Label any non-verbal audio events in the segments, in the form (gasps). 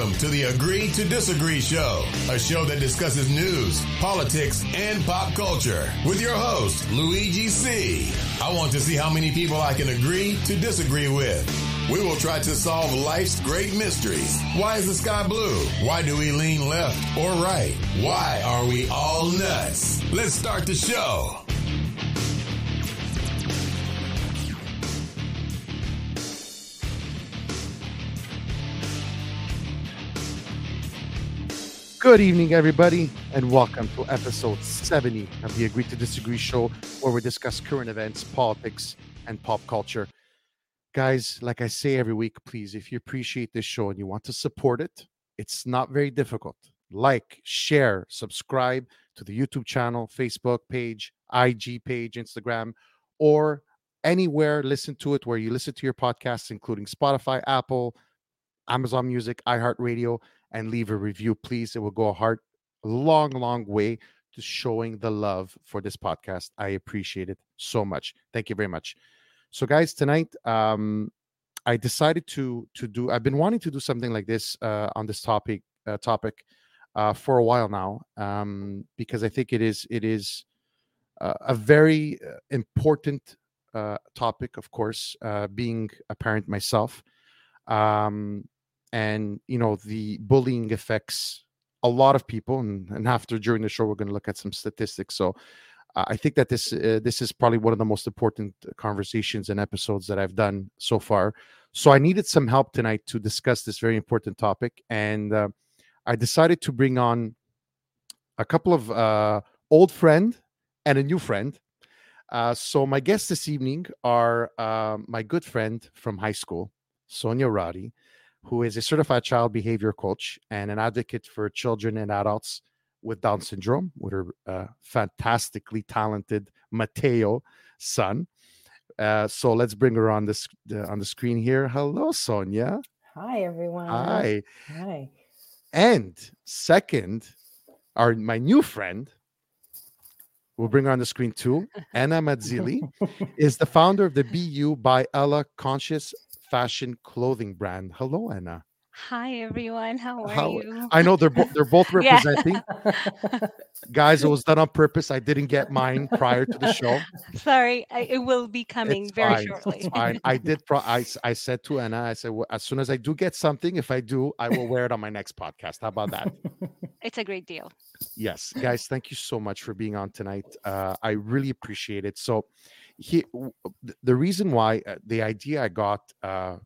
Welcome to the Agree to Disagree Show, a show that discusses news, politics, and pop culture with your host, Luigi C. I want to see how many people I can agree to disagree with. We will try to solve life's great mysteries. Why is the sky blue? Why do we lean left or right? Why are we all nuts? Let's start the show. Good evening, everybody, and welcome to episode 70 of the Agree to Disagree show, where we discuss current events, politics, and pop culture. Guys, like I say every week, please, if you appreciate this show and you want to support it, it's not very difficult. Like, share, subscribe to the YouTube channel, Facebook page, IG page, Instagram, or anywhere listen to it where you listen to your podcasts, including Spotify, Apple, Amazon Music, iHeartRadio and leave a review, please. It will go a heart a long, long way to showing the love for this podcast. I appreciate it so much. Thank you very much. So, guys, tonight um, I decided to to do. I've been wanting to do something like this uh, on this topic uh, topic uh, for a while now um, because I think it is it is uh, a very uh, important uh, topic. Of course, being a parent myself, um, and you know the bullying affects a lot of people and, and after during the show we're going to look at some statistics so uh, i think that this uh, this is probably one of the most important conversations and episodes that i've done so far so i needed some help tonight to discuss this very important topic and uh, i decided to bring on a couple of uh, old friend and a new friend uh, so my guests this evening are uh, my good friend from high school sonia radi who is a certified child behavior coach and an advocate for children and adults with Down syndrome, with her uh, fantastically talented Mateo son. Uh, so let's bring her on this uh, on the screen here. Hello, Sonia. Hi, everyone. Hi. Hi. And second, our my new friend, we'll bring her on the screen too. Anna Mazzilli (laughs) is the founder of the BU by Ella Conscious fashion clothing brand. Hello, Anna. Hi everyone, how are How- you? I know they're both they're both (laughs) representing. Guys, it was done on purpose. I didn't get mine prior to the show. (laughs) Sorry, I, it will be coming It's very fine. shortly. It's fine. I did. Pro- I (laughs) I said to Anna, I said, well, as soon as I do get something, if I do, I will wear it on my next podcast. How about that? It's a great deal. yes guys thank you so much for being on tonight uh i really appreciate it so he the reason why uh, the idea i got uh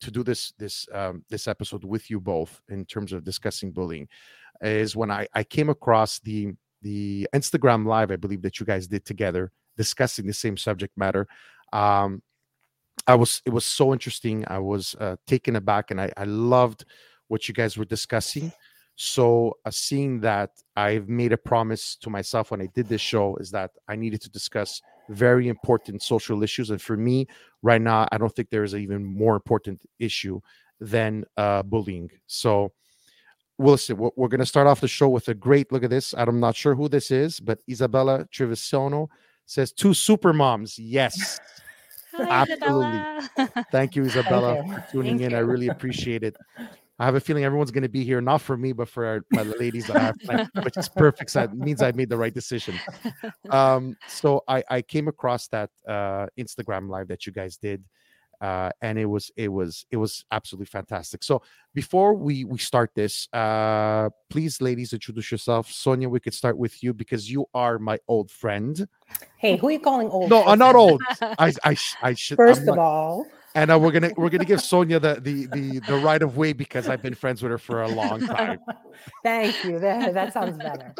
to do this this um this episode with you both in terms of discussing bullying is when i i came across the the instagram live i believe that you guys did together discussing the same subject matter. Um i was it was so interesting. I was uh taken aback and i i loved what you guys were discussing. So uh, seeing that i've made a promise to myself when i did this show is that i needed to discuss very important social issues and for me right now i don't think there is an even more important issue than uh, bullying. So well, listen we're, we're going to start off the show with a great look at this i'm not sure who this is but isabella trevisono says two super moms. Yes. (laughs) Hi, Absolutely. Thank you (laughs) isabella you. for tuning Thank in. i really appreciate it I have a feeling everyone's going to be here, not for me, but for our, my ladies that I have planned, (laughs) which is perfect. So it means I made the right decision. Um, so I, I came across that uh, Instagram live that you guys did, uh, and it was it was it was absolutely fantastic. So before we we start this, uh, please, ladies, introduce yourself. Sonia, we could start with you because you are my old friend. hey, who are you calling old? No, I'm not old. (laughs) I I, I should. I'm First not- of all, and uh, we're gonna we're gonna give Sonia the the the the right of way because I've been friends with her for a long time. (laughs) thank you. That, that sounds better.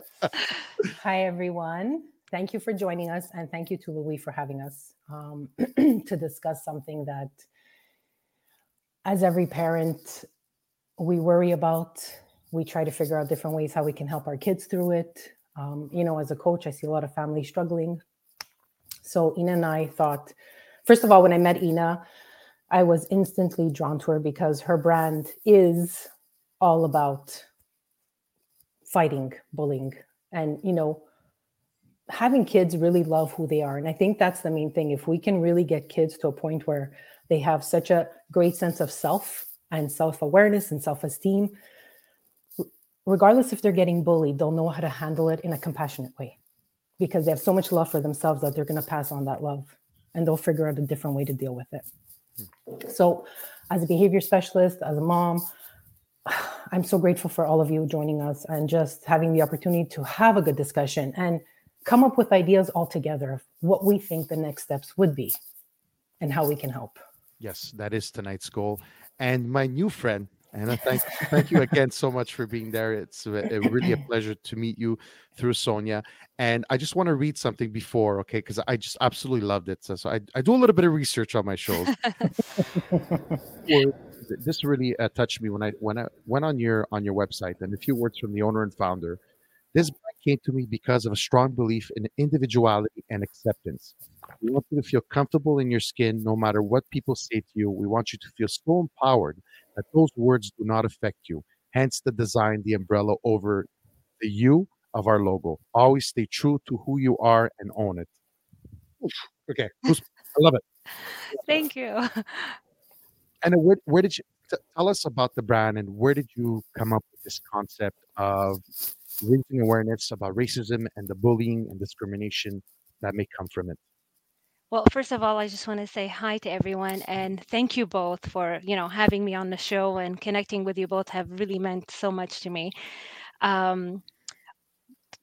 Hi, everyone. Thank you for joining us, and thank you to Louis for having us um, (clears throat) to discuss something that, as every parent, we worry about. We try to figure out different ways how we can help our kids through it. Um, you know, as a coach, I see a lot of families struggling. So Ina and I thought, first of all, when I met Ina, I was instantly drawn to her because her brand is all about fighting bullying and you know having kids really love who they are. And i think that's the main thing. If we can really get kids to a point where they have such a great sense of self and self-awareness and self-esteem regardless if they're getting bullied they'll know how to handle it in a compassionate way because they have so much love for themselves that they're going to pass on that love and they'll figure out a different way to deal with it so as a behavior specialist as a mom (sighs) i'm so grateful for all of you joining us and just having the opportunity to have a good discussion and come up with ideas all together of what we think the next steps would be and how we can help Yes, that is tonight's goal. And my new friend, Anna, thank thank you again so much for being there. It's a, a really a pleasure to meet you through Sonia. And I just want to read something before, okay? Because I just absolutely loved it. So, so I, I do a little bit of research on my shows. (laughs) This really uh, touched me when I when I went on your on your website and a few words from the owner and founder. This came to me because of a strong belief in individuality and acceptance. We want you to feel comfortable in your skin no matter what people say to you. We want you to feel so empowered that those words do not affect you. Hence the design, the umbrella over the U of our logo. Always stay true to who you are and own it. Oof, Okay, (laughs) I love it. Thank you. And where, where did you t- tell us about the brand and where did you come up with this concept of raising awareness about racism and the bullying and discrimination that may come from it? Well, first of all, I just want to say hi to everyone and thank you both for, you know, having me on the show and connecting with you both have really meant so much to me. Um,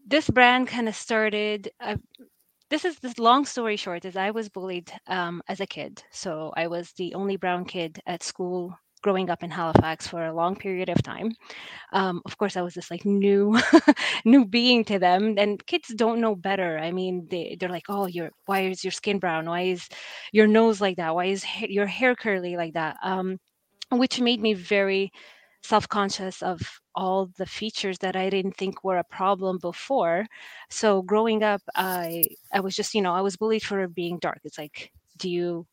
this brand kind of started. Uh, this is this long story short is I was bullied um, as a kid, so I was the only brown kid at school growing up in Halifax for a long period of time. Um, of course, I was this like new, (laughs) new being to them, and kids don't know better. I mean, they they're like, "Oh, your why is your skin brown? Why is your nose like that? Why is ha- your hair curly like that?" Um, which made me very self-conscious of all the features that I didn't think were a problem before. So growing up, I I was just you know I was bullied for being dark. It's like, do you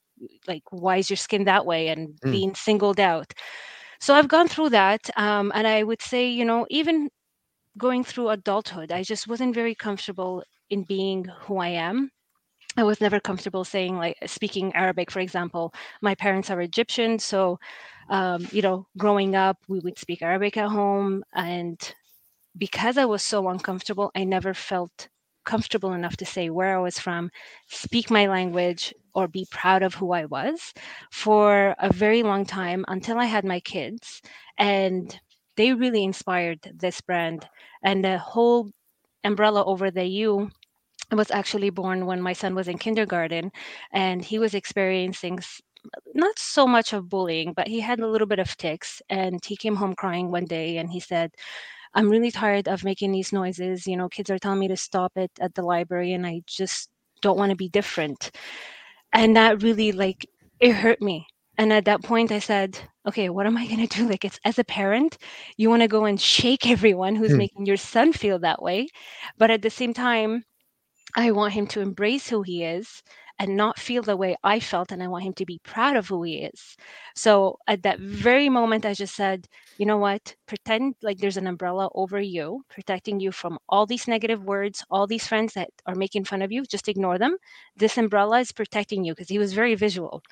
like why is your skin that way and Mm. being singled out? So I've gone through that, um, and I would say you know even going through adulthood, I just wasn't very comfortable in being who I am. I was never comfortable saying like speaking Arabic, for example. My parents are Egyptian, so um, you know, growing up, we would speak Arabic at home, and because I was so uncomfortable, I never felt comfortable enough to say where I was from, speak my language, or be proud of who I was for a very long time until I had my kids. And they really inspired this brand. And the whole umbrella over the U was actually born when my son was in kindergarten and he was experiencing not so much of bullying, but he had a little bit of tics. And he came home crying one day and he said, I'm really tired of making these noises. You know, kids are telling me to stop it at the library, and I just don't want to be different. And that really, like, it hurt me. And at that point, I said, okay, what am I going to do? Like, it's as a parent, you want to go and shake everyone who's Hmm. making your son feel that way. But at the same time, I want him to embrace who he is and not feel the way I felt. And I want him to be proud of who he is. So at that very moment, I just said, you know what? Pretend like there's an umbrella over you, protecting you from all these negative words, all these friends that are making fun of you. Just ignore them. This umbrella is protecting you because he was very visual.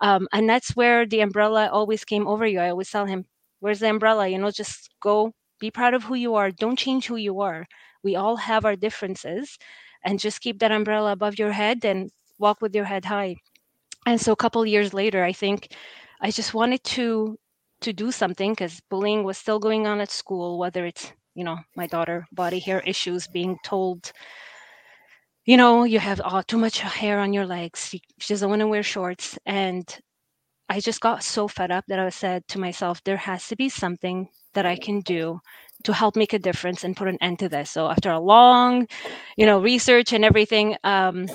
Um, and that's where the umbrella always came over you. I always tell him, where's the umbrella? You know, just go be proud of who you are. Don't change who you are. We all have our differences and just keep that umbrella above your head and walk with your head high. And so a couple years later, I think I just wanted to to do something because bullying was still going on at school, whether it's, you know, my daughter body hair issues being told, you know, you have oh, too much hair on your legs. She she doesn't want to wear shorts. And I just got so fed up that I said to myself, there has to be something that I can do to help make a difference and put an end to this. So after a long, you know, research and everything, um,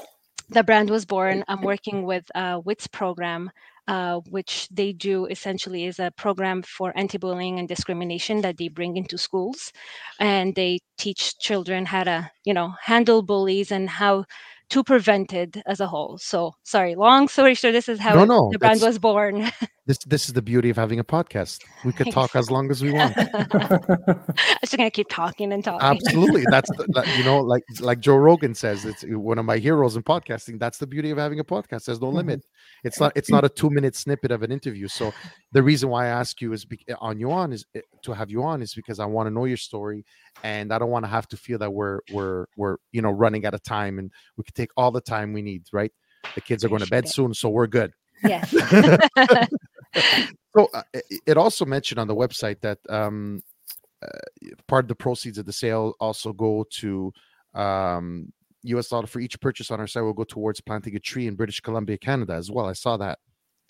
the brand was born. I'm working with uh, WITS program, uh, which they do essentially is a program for anti-bullying and discrimination that they bring into schools, and they teach children how to, you know, handle bullies and how to prevent it as a whole. So sorry, long story short, this is how No, no, the brand was born. (laughs) this this is the beauty of having a podcast. We could talk as long as we want. (laughs) I'm just gonna keep talking and talking. Absolutely, that's the, you know, like (laughs) like Joe Rogan says, it's one of my heroes in podcasting. That's the beauty of having a podcast. There's no limit. It's not it's not a two minute snippet of an interview. So the reason why I ask you is be, on you on is eh, to have you on is because I want to know your story, and I don't want to have to feel that we're we're we're you know running out of time, and we can take all the time we need. Right, the kids are going to bed soon, so we're good. Yes. (laughs) so uh, it- also mentioned on the website that um, uh, part of the proceeds of the sale also go to um, U.S. dollar for each purchase on our site will go towards planting a tree in British Columbia, Canada, as well. I saw that.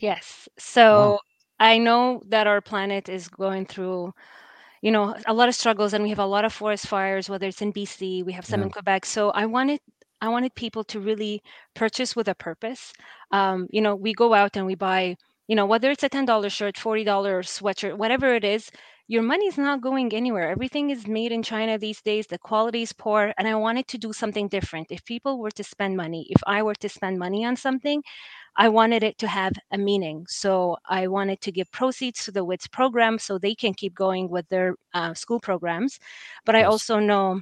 Yes. So I know that our planet is going through, you know, a lot of struggles and we have a lot of forest fires, whether it's in BC, we have some Yeah. in Quebec. So I wanted I wanted people to really purchase with a purpose. Um, you know, we go out and we buy, you know, whether it's a $10 shirt, $40 sweatshirt, whatever it is, your money's not going anywhere. Everything is made in China these days. The quality is poor. And I wanted to do something different. If people were to spend money, if I were to spend money on something, I wanted it to have a meaning. So I wanted to give proceeds to the WITS program so they can keep going with their uh, school programs. But I also know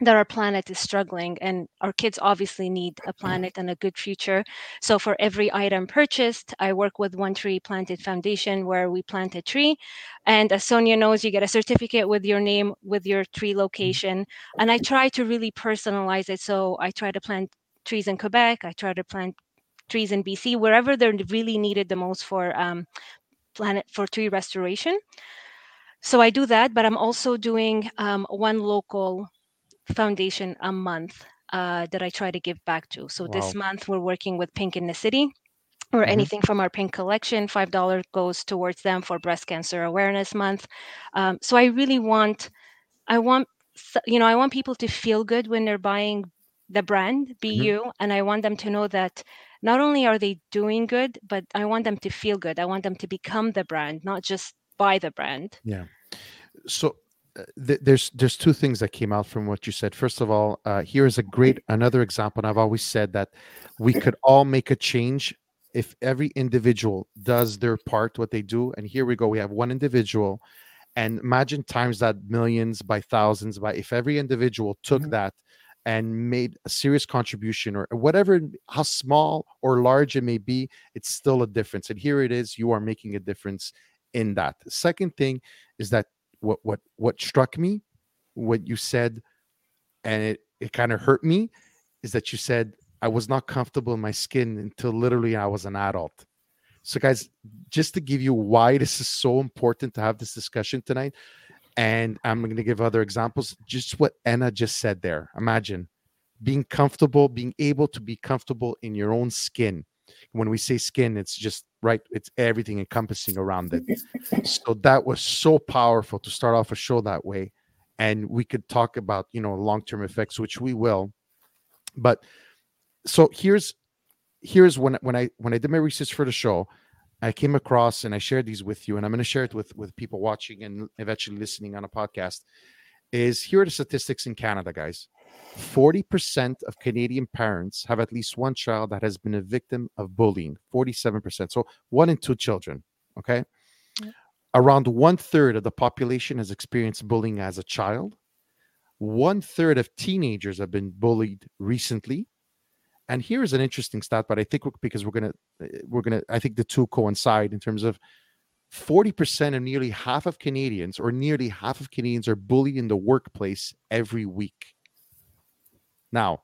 that our planet is struggling and our kids obviously need a planet and a good future. So for every item purchased, I work with One Tree Planted Foundation where we plant a tree. And as Sonia knows, you get a certificate with your name, with your tree location. And I try to really personalize it. So I try to plant trees in Quebec. I try to plant trees in BC, wherever they're really needed the most for um, planet for tree restoration. So I do that, but I'm also doing um, one local foundation a month uh, that I try to give back to. So this month we're working with Pink in the City, or Mhm. anything from our Pink collection. Five dollar goes towards them for Breast Cancer Awareness Month. Um, so I really want, I want, you know, I want people to feel good when they're buying the brand BU, and I want them to know that not only are they doing good, but I want them to feel good. I want them to become the brand, not just buy the brand. Yeah so th- there's there's two things that came out from what you said. First of all uh, here is a great another example and i've always said that we could all make a change if every individual does their part what they do and here we go we have one individual and imagine times that millions by thousands by if every individual took Mhm. that and made a serious contribution or whatever how small or large it may be it's still a difference and here it is you are making a difference in that. The second thing is that what what what struck me what you said and it it kind of hurt me is that you said i was not comfortable in my skin until literally i was an adult. So guys just to give you why this is so important to have this discussion tonight and i'm going to give other examples just what anna just said there. Imagine being comfortable being able to be comfortable in your own skin. When we say skin it's just right? It's everything encompassing around it. (laughs) So that was so powerful to start off a show that way. And we could talk about you know long-term effects which we will. But so here's here's when when i when i did my research for the show i came across and i shared these with you and i'm going to share it with with people watching and eventually listening on a podcast is here are the statistics in canada guys 40% of canadian parents have at least one child that has been a victim of bullying 47% so one in two children okay around one third of the population has experienced bullying as a child. One third of teenagers have been bullied recently. And here's an interesting stat, but I think we're, because we're gonna, uh, we're gonna, I think the two coincide in terms of 40% of nearly half of Canadians, or nearly half of Canadians, are bullied in the workplace every week. Now,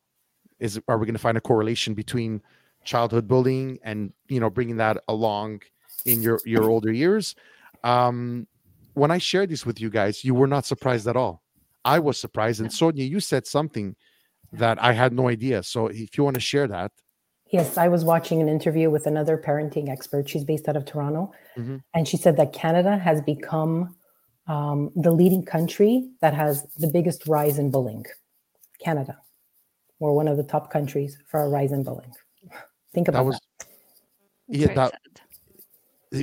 is are we going to find a correlation between childhood bullying and you know bringing that along in your your older years? um when i shared this with you guys you were not surprised at all i was surprised and sonia you said something that i had no idea so if you want to share that Yes, I was watching an interview with another parenting expert. She's based out of Toronto. Mhm. And she said that Canada has become um, the leading country that has the biggest rise in bullying. Canada. We're one of the top countries for a rise in bullying. (laughs) Think about that was that. Yeah, that-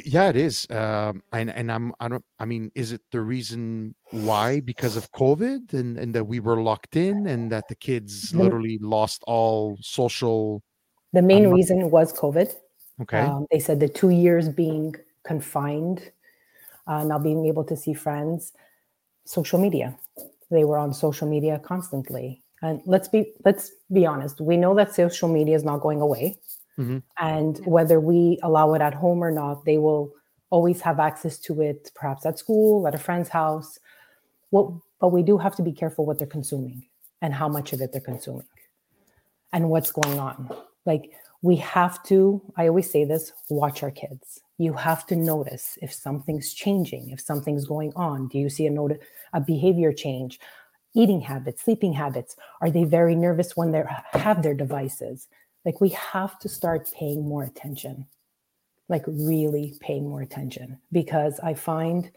yeah it is um and and i'm i don't i mean is it the reason why because of covid and and that we were locked in and that the kids The- literally lost all social The main I'm reason was COVID. okay Um, they said the two years being confined, uh, not being able to see friends, social media. They were on social media constantly. And let's be let's be honest. We know that social media is not going away. Mm-hmm. And whether we allow it at home or not, they will always have access to it, perhaps at school, at a friend's house. What, but we do have to be careful what they're consuming and how much of it they're consuming and what's going on. Like we have to, I always say this, watch our kids. You have to notice if something's changing, if something's going on. Do you see a note a behavior change? Eating habits, sleeping habits. Are they very nervous when they have their devices? Like we have to start paying more attention. Like really paying more attention because I find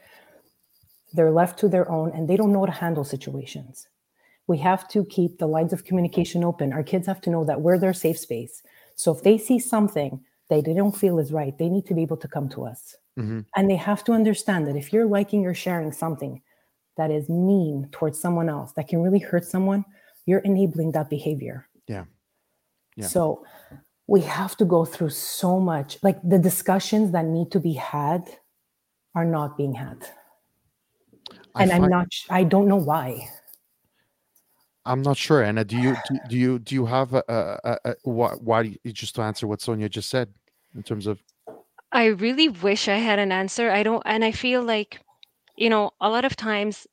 they're left to their own and they don't know how to handle situations. We have to keep the lines of communication open. Our kids have to know that we're their safe space. So if they see something that they don't feel is right, they need to be able to come to us. Mm-hmm. And they have to understand that if you're liking or sharing something that is mean towards someone else, that can really hurt someone, you're enabling that behavior. Yeah. yeah. So we have to go through so much. Like the discussions that need to be had are not being had. I and find- I'm not, I don't know why. I'm not sure, Anna. Do you do, do you do you have a, a, a, why, why just to answer what Sonia just said in terms of? I really wish I had an answer. I don't, and I feel like, you know, a lot of times,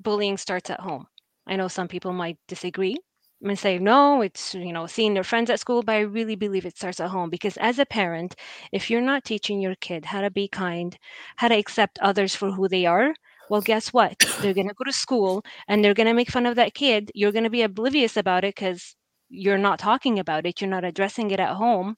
bullying starts at home. I know some people might disagree and say no, it's you know seeing their friends at school, but I really believe it starts at home because as a parent, if you're not teaching your kid how to be kind, how to accept others for who they are, well, guess what? They're going to go to school and they're going to make fun of that kid. You're going to be oblivious about it because you're not talking about it, you're not addressing it at home,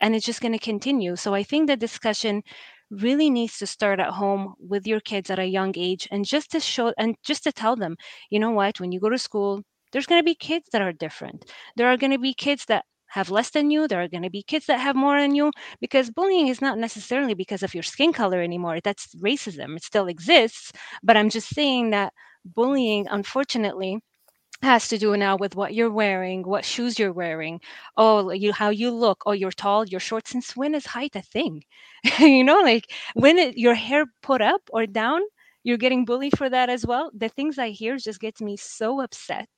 and it's just going to continue. So I think the discussion really needs to start at home with your kids at a young age and just to show and just to tell them, you know what, when you go to school, there's going to be kids that are different. There are going to be kids that have less than you. There are going to be kids that have more than you because bullying is not necessarily because of your skin color anymore. That's racism. It still exists. But I'm just saying that bullying, unfortunately, has to do now with what you're wearing, what shoes you're wearing, oh, you how you look, oh, you're tall, you're short. Since when is height a thing? (laughs) you know, like when it, your hair put up or down, you're getting bullied for that as well. The things I hear just gets me so upset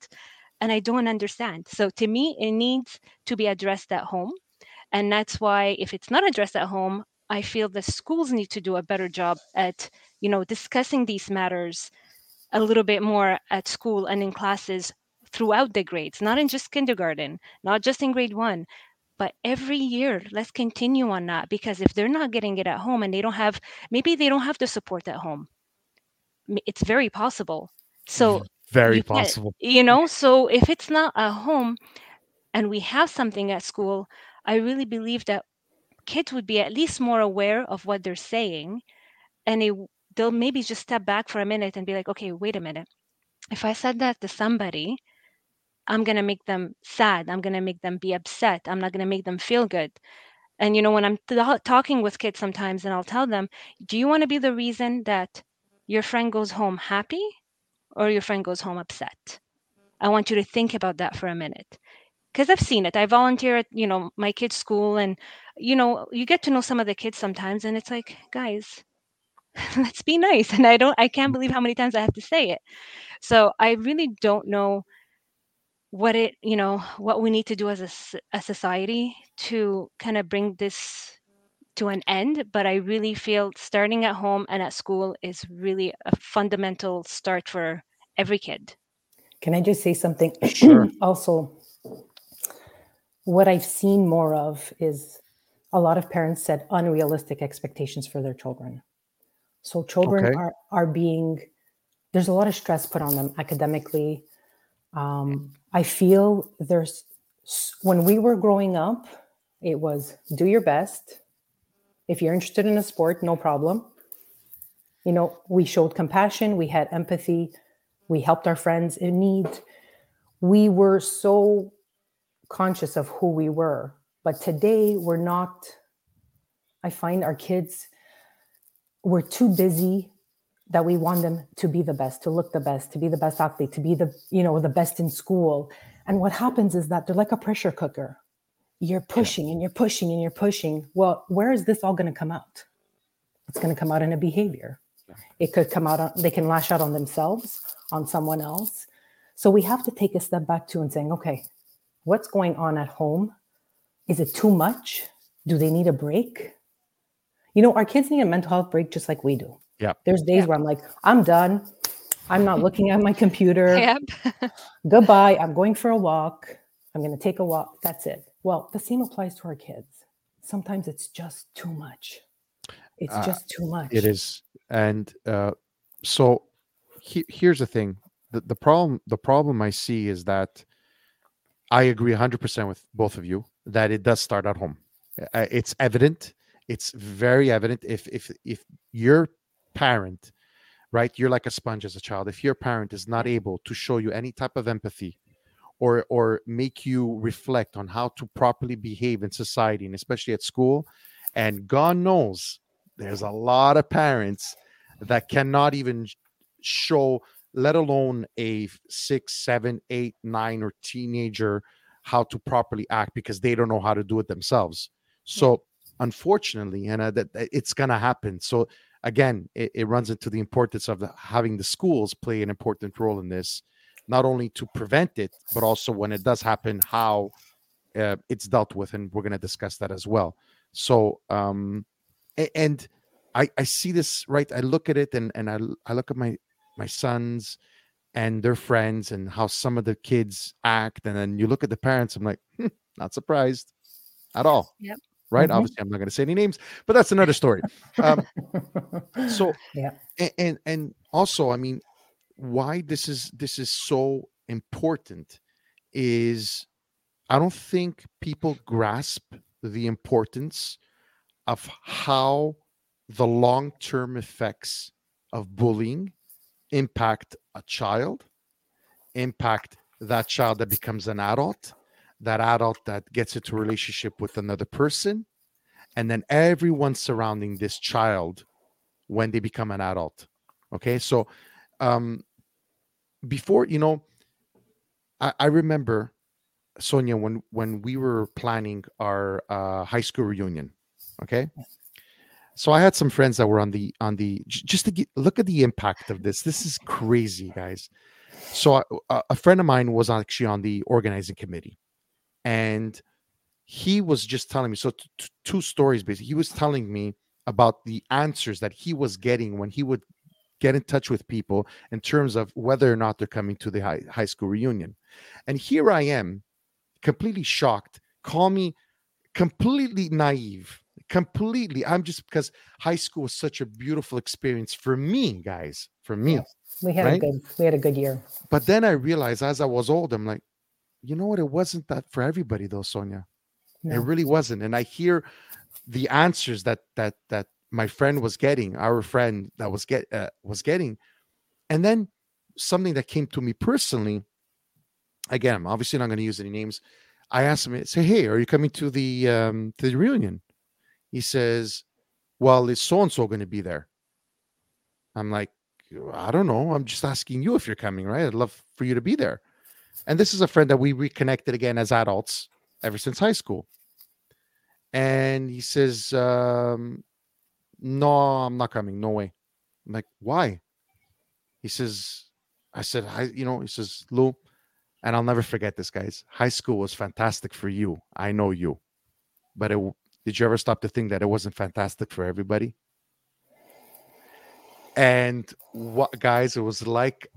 and I don't understand. So to me, it needs to be addressed at home. And that's why if it's not addressed at home, I feel the schools need to do a better job at, you know, discussing these matters a little bit more at school and in classes throughout the grades, not in just kindergarten, not just in grade one, but every year let's continue on that because if they're not getting it at home and they don't have maybe they don't have the support at home. It's very possible. So mm-hmm. Very you possible. You know, so if it's not at home and we have something at school, I really believe that kids would be at least more aware of what they're saying and it, they'll maybe just step back for a minute and be like, okay, wait a minute. If I said that to somebody, I'm going to make them sad. I'm going to make them be upset. I'm not going to make them feel good. And, you know, when I'm th- uh, talking with kids sometimes and I'll tell them, do you want to be the reason that your friend goes home happy or your friend goes home upset. I want you to think about that for a minute. Because I've seen it. I volunteer at, you know, my kids' school and, you know, you get to know some of the kids sometimes and it's like, guys, (laughs) let's be nice. And I don't, I can't mm-hmm. believe how many times I have to say it. So I really don't know what it, you know, what we need to do as a, a society to kind of bring this to an end, but I really feel starting at home and at school is really a fundamental start for every kid. Can I just say something? (clears throat) Sure. also, what I've seen more of is a lot of parents set unrealistic expectations for their children. So children okay. are are being there's a lot of stress put on them academically. Um, I feel there's when we were growing up, it was do your best, if you're interested in a sport, no problem. You know, we showed compassion, we had empathy, we helped our friends in need. We were so conscious of who we were. But today, we're not, I find our kids, we're too busy that we want them to be the best, to look the best, to be the best athlete, to be the, you know, the best in school. And what happens is that they're like a pressure cooker you're pushing and you're pushing and you're pushing. Well, where is this all going to come out? it's going to come out in a behavior. It could come out on, they can lash out on themselves, on someone else. So we have to take a step back too and saying, okay, what's going on at home? Is it too much? Do they need a break? You know, our kids need a mental health break just like we do. Yeah. There's days where I'm like, I'm done. I'm not looking at my computer. Yep. (laughs) Goodbye. I'm going for a walk. I'm going to take a walk. That's it. Well, the same applies to our kids. Sometimes it's just too much. It's Uh, just too much. It is, and uh, so he, here's the thing: the, the problem the problem I see is that I agree 100 percent with both of you that it does start at home. Uh, it's evident. It's very evident. If if if your parent, right, you're like a sponge as a child. If your parent is not able to show you any type of empathy, or or make you reflect on how to properly behave in society and especially at school, and God knows there's a lot of parents that cannot even show let alone a six seven eight nine or teenager how to properly act because they don't know how to do it themselves so unfortunately and uh, that, that it's gonna happen so again it, it runs into the importance of the, having the schools play an important role in this not only to prevent it but also when it does happen how uh, it's dealt with and we're going to discuss that as well so um and I, I see this right. I look at it and, and I, I look at my my sons and their friends and how some of the kids act, and then you look at the parents. I'm like, "Hmm, not surprised at all. Yep. Right. Mhm. Obviously, I'm not going to say any names, but that's another story. Um, so (laughs) Yeah. a- and and also, I mean, why this is this is so important is I don't think people grasp the importance of how the long term effects of bullying impact a child, impact that child that becomes an adult, that adult that gets into a relationship with another person, and then everyone surrounding this child when they become an adult. Okay. So, um, before, you know, I, I remember Sonia when when we were planning our uh, high school reunion. Okay, so I had some friends that were on the on the just to get, look at the impact of this. This is crazy, guys. So I- a, a friend of mine was actually on the organizing committee, and he was just telling me. So t- t- two stories basically. He was telling me about the answers that he was getting when he would get in touch with people in terms of whether or not they're coming to the high, high school reunion. And here I am, completely shocked. Call me completely naive. Completely. I'm just because high school was such a beautiful experience for me, guys. For me. Yeah. We had Right? a good we had a good year. But then I realized as I was old, I'm like, you know what? It wasn't that for everybody though, Sonia. It really wasn't. And I hear the answers that that that my friend was getting, our friend that was get uh, was getting, and then something that came to me personally. Again, I'm obviously not going to use any names. I asked him, I say, "Hey, are you coming to the um, to the reunion?" He says, "Well, is so and so going to be there?" I'm like, "I don't know. I'm just asking you if you're coming, right? I'd love for you to be there." And this is a friend that we reconnected again as adults ever since high school. And he says, um, No, I'm not coming. No way. I'm like, Why? He says, I said, I, you know, he says, Lou, and I'll never forget this, guys. High school was fantastic for you. I know you. But it, did you ever stop to think that it wasn't fantastic for everybody? And what, guys, it was like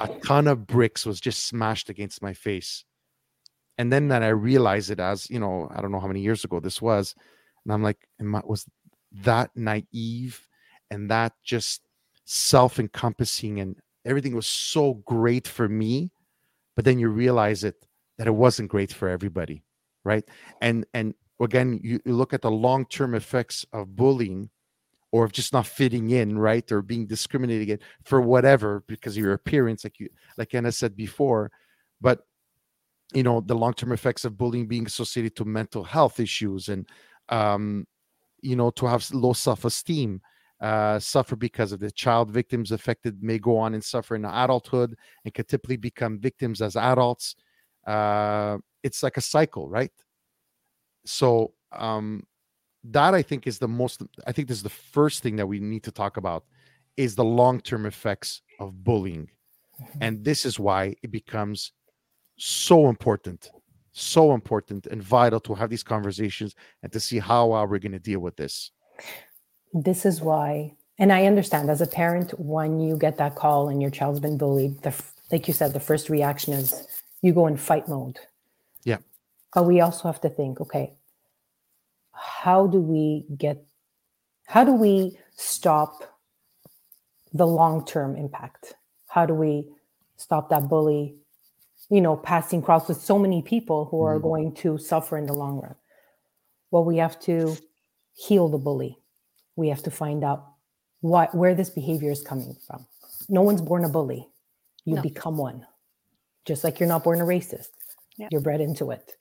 a ton of bricks was just smashed against my face and then that I realized it as you know, I don't know how many years ago this was, and I'm like, I, was that naive and that just self-encompassing and everything was so great for me, but then you realize it that it wasn't great for everybody, right? And and again, you, you look at the long-term effects of bullying or of just not fitting in, right, or being discriminated against for whatever because of your appearance, like you, like Anna said before, but you know the long-term effects of bullying being associated to mental health issues and um you know to have low self-esteem uh suffer because of the child victims affected may go on and suffer in adulthood and could typically become victims as adults. Uh it's like a cycle right? So um that I think is the most. I think this is the first thing that we need to talk about is the long term effects of bullying, mm-hmm. and this is why it becomes so important, so important and vital to have these conversations and to see how uh, we're going to deal with this. This is why, and I understand as a parent when you get that call and your child's been bullied, the like you said, the first reaction is you go in fight mode. Yeah. But we also have to think, okay, how do we get how do we stop the long-term impact? How do we stop that bully you know passing across with so many people who are mm. going to suffer in the long run? Well we have to heal the bully. We have to find out what where this behavior is coming from. No one's born a bully. You no. become one. Just like you're not born a racist. Yep. you're bred into it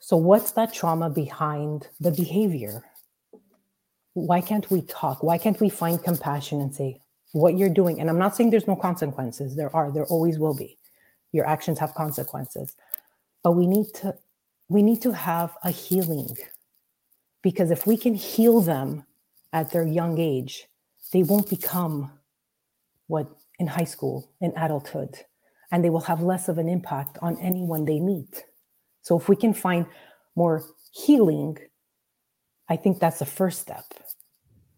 so, what's that trauma behind the behavior? Why can't we talk? Why can't we find compassion and say, what you're doing? And I'm not saying there's no consequences. There are, there always will be. Your actions have consequences. But we need to we need to have a healing. Because if we can heal them at their young age, they won't become what in high school, in adulthood, and they will have less of an impact on anyone they meet. So if we can find more healing, I think that's the first step.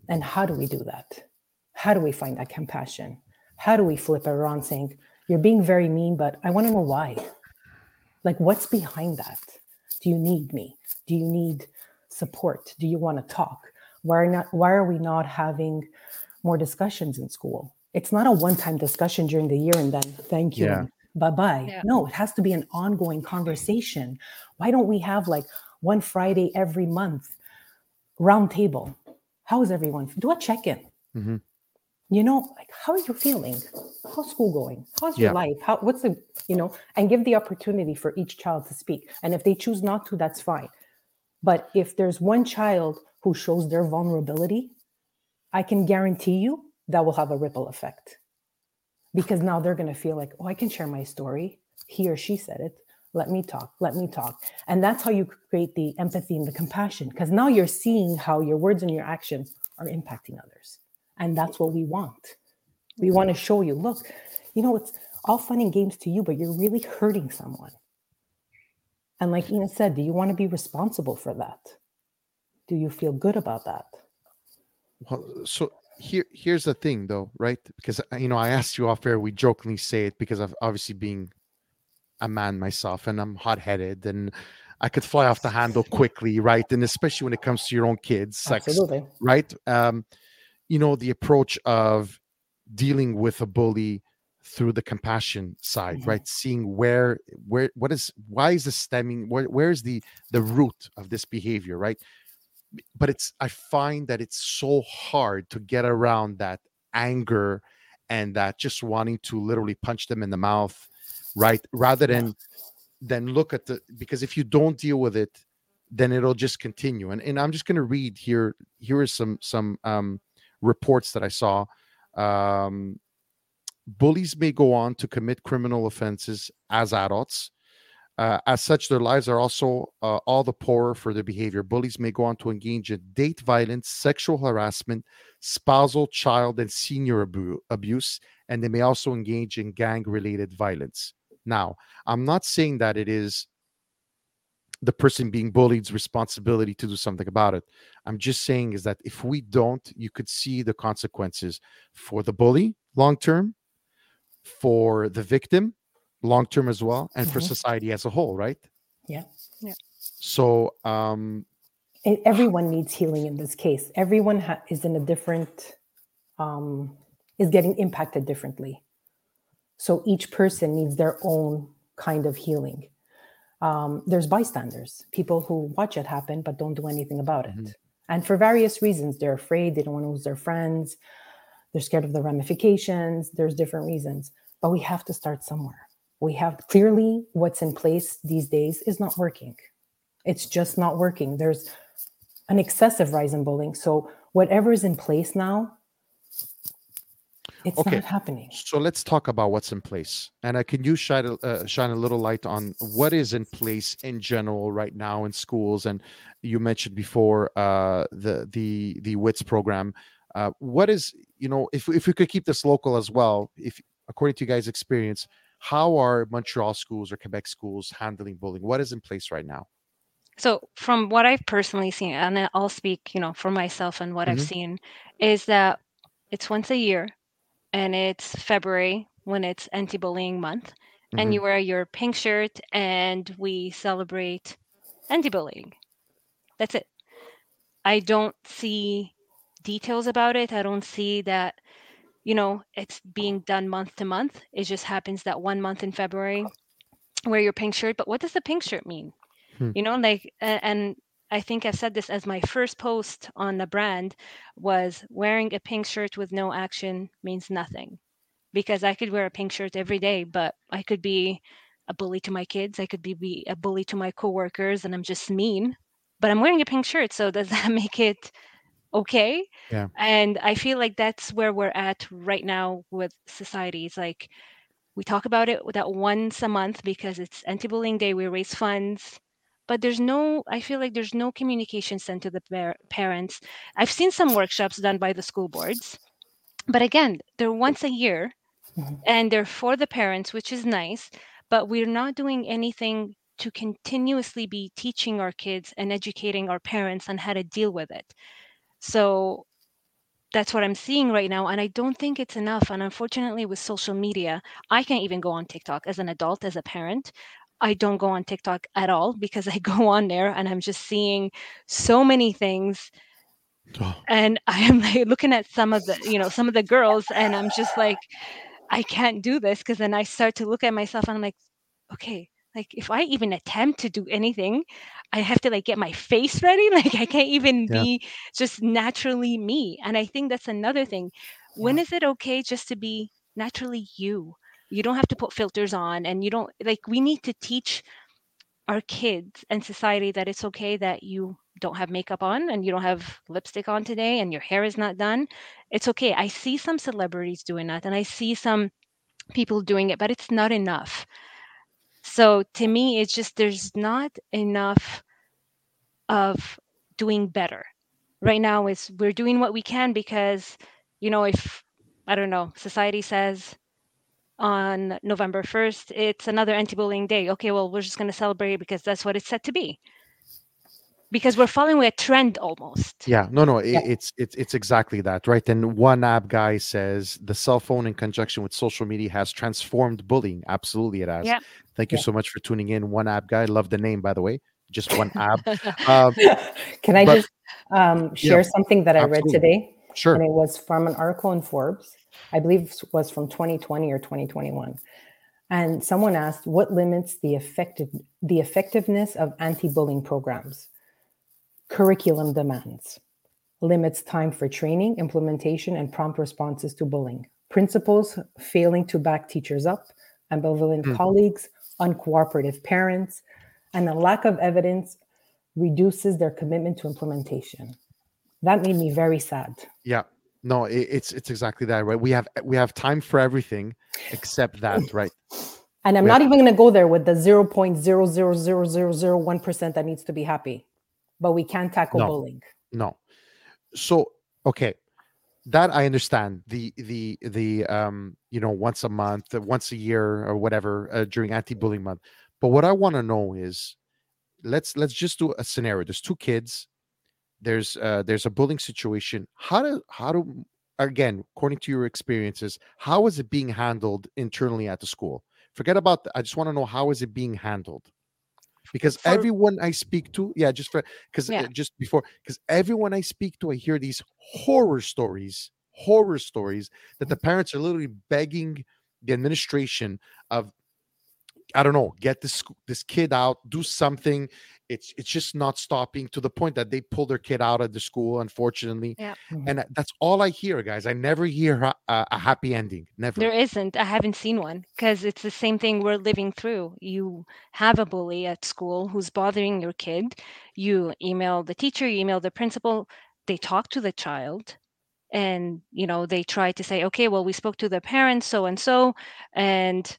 And how do we do that? How do we find that compassion? How do we flip around saying, you're being very mean, but I want to know why? Like, what's behind that? Do you need me? Do you need support? Do you want to talk? Why are, not, why are we not having more discussions in school? It's not a one time discussion during the year and then thank you. Yeah bye bye. Yeah. No, it has to be an ongoing conversation. Why don't we have like one Friday every month round table? How is everyone? Do a check in. Mm-hmm. You know, like how are you feeling? How's school going? How's your life? How what's the you know, and give the opportunity for each child to speak. And if they choose not to, that's fine. But if there's one child who shows their vulnerability, I can guarantee you that will have a ripple effect because now they're going to feel like, oh, I can share my story. He or she said it. Let me talk. Let me talk. And that's how you create the empathy and the compassion because now you're seeing how your words and your actions are impacting others. And that's what we want. We want to show you, look, you know, it's all fun and games to you, but you're really hurting someone. And like Ina said, do you want to be responsible for that? Do you feel good about that? Well, so here here's the thing though right? Because uh, you know i asked you off air we jokingly say it because of obviously being a man myself and i'm hot-headed and i could fly off the handle quickly right? And especially when it comes to your own kids sex Absolutely. right? Um you know the approach of dealing with a bully through the compassion side mm-hmm. right? Seeing where where what is why is this stemming where where is the the root of this behavior right but it's i find that it's so hard to get around that anger and that just wanting to literally punch them in the mouth right? Rather than than look at the because if you don't deal with it then it'll just continue. And, and i'm just going to read here here is some some um reports that i saw. Um bullies may go on to commit criminal offenses as adults uh, as such, their lives are also uh, all the poorer for their behavior. Bullies may go on to engage in date violence, sexual harassment, spousal, child, and senior abu- abuse, and they may also engage in gang related violence. Now, I'm not saying that it is the person being bullied's responsibility to do something about it. I'm just saying is that if we don't, you could see the consequences for the bully long term, for the victim, long term as well and mm-hmm. for society as a whole right? Yeah. Yeah. So um everyone needs healing in this case. Everyone ha- is in a different um is getting impacted differently. So each person needs their own kind of healing. Um, there's bystanders people who watch it happen but don't do anything about it. Mm-hmm. and for various reasons they're afraid they don't want to lose their friends they're scared of the ramifications there's different reasons. But we have to start somewhere we have clearly what's in place these days is not working. It's just not working. There's an excessive rise in bullying. So whatever is in place now, It's Okay. not happening. So let's talk about what's in place. And can you shine a, uh, shine a little light on what is in place in general right now in schools? And you mentioned before uh, the the the WITS program. Uh, what is you know if if we could keep this local as well? If according to you guys' experience, how are Montreal schools or Quebec schools handling bullying? What is in place right now? So from what I've personally seen, and I'll speak, you know, for myself and what I've Mhm. seen, is that it's once a year, and it's February when it's anti-bullying month, and Mhm. you wear your pink shirt, and we celebrate anti-bullying. That's it. I don't see details about it. I don't see that, you know, it's being done month to month. It just happens that one month in February, wear your pink shirt. But what does the pink shirt mean? Hmm. You know, like, and I think I've said this as my first post on the brand was wearing a pink shirt with no action means nothing. Because I could wear a pink shirt every day, but I could be a bully to my kids. I could be, be a bully to my coworkers, and I'm just mean. But I'm wearing a pink shirt, so does that (laughs) make it okay? Yeah. And I feel like that's where we're at right now with society. It's like we talk about it that once a month because it's anti-bullying day. We raise funds, but there's no. I feel like there's no communication sent to the par- parents. I've seen some workshops done by the school boards, but again, they're once a year, Mhm. and they're for the parents, which is nice. But we're not doing anything to continuously be teaching our kids and educating our parents on how to deal with it. So that's what I'm seeing right now. And I don't think it's enough. And unfortunately, with social media, I can't even go on TikTok as an adult, as a parent. I don't go on TikTok at all because (laughs) I go on there and I'm just seeing so many things. Oh, And (laughs) I am like looking at some of the, you know, some of the girls, and I'm just like, I can't do this because then I start to look at myself and I'm like, okay, like if I even attempt to do anything, I have to like get my face ready. (laughs) Like I can't even Yeah. be just naturally me. And I think that's another thing. When is it okay just to be naturally you? You don't have to put filters on and you don't like we need to teach our kids and society that it's okay that you don't have makeup on and you don't have lipstick on today and your hair is not done. It's okay. I see some celebrities doing that and I see some people doing it, but it's not enough. So to me, it's just there's not enough of doing better. Right now is we're doing what we can because, you know, if I don't know, society says on November 1st, it's another anti-bullying day. Okay, well, we're just going to celebrate because that's what it's set to be. Because we're following a trend almost. Yeah, no, no, it, Yeah. it's it's it's exactly that, right? And one app guy says the cell phone in conjunction with social media has transformed bullying. Absolutely, it has. Yeah. Thank you Yeah. so much for tuning in. One app guy, love the name, by the way. Just one (laughs) app. Um, (laughs) Can I But- just um, share something that I read today? sure. And it was from an article in Forbes. I believe it was from 2020 or 2021. And someone asked, what limits the effective the effectiveness of anti-bullying programs? Curriculum demands. Limits time for training, implementation, and prompt responses to bullying. Principals failing to back teachers up, ambivalent Hmm. colleagues, uncooperative parents, and a lack of evidence reduces their commitment to implementation. That made me very sad. Yeah. No, it, it's it's exactly that, right? We have we have time for everything except that, right? And I'm We not have- even going to go there with the 0.0000001% that needs to be happy, but we can't tackle No. bullying. No. So okay, that I understand. The the the um you know once a month, uh, once a year, or whatever uh, during anti-bullying month. But what I want to know is, let's let's just do a scenario. There's two kids. There's uh there's a bullying situation. How do how do again according to your experiences, how is it being handled internally at the school? Forget about. I just want to know how is it being handled because For- everyone I speak to, yeah, just for because uh, Yeah. just before, because everyone I speak to, I hear these horror stories, horror stories that the mm-hmm. parents are literally begging the administration of, I don't know, get this this kid out, do something. It's it's just not stopping to the point that they pull their kid out of the school, unfortunately. Yeah. Mhm. And that's all I hear, guys. I never hear a, a a happy ending. Never. There isn't. I haven't seen one because it's the same thing we're living through. You have a bully at school who's bothering your kid. You email the teacher, you email the principal. They talk to the child and you know they try to say okay well we spoke to the parents so and so and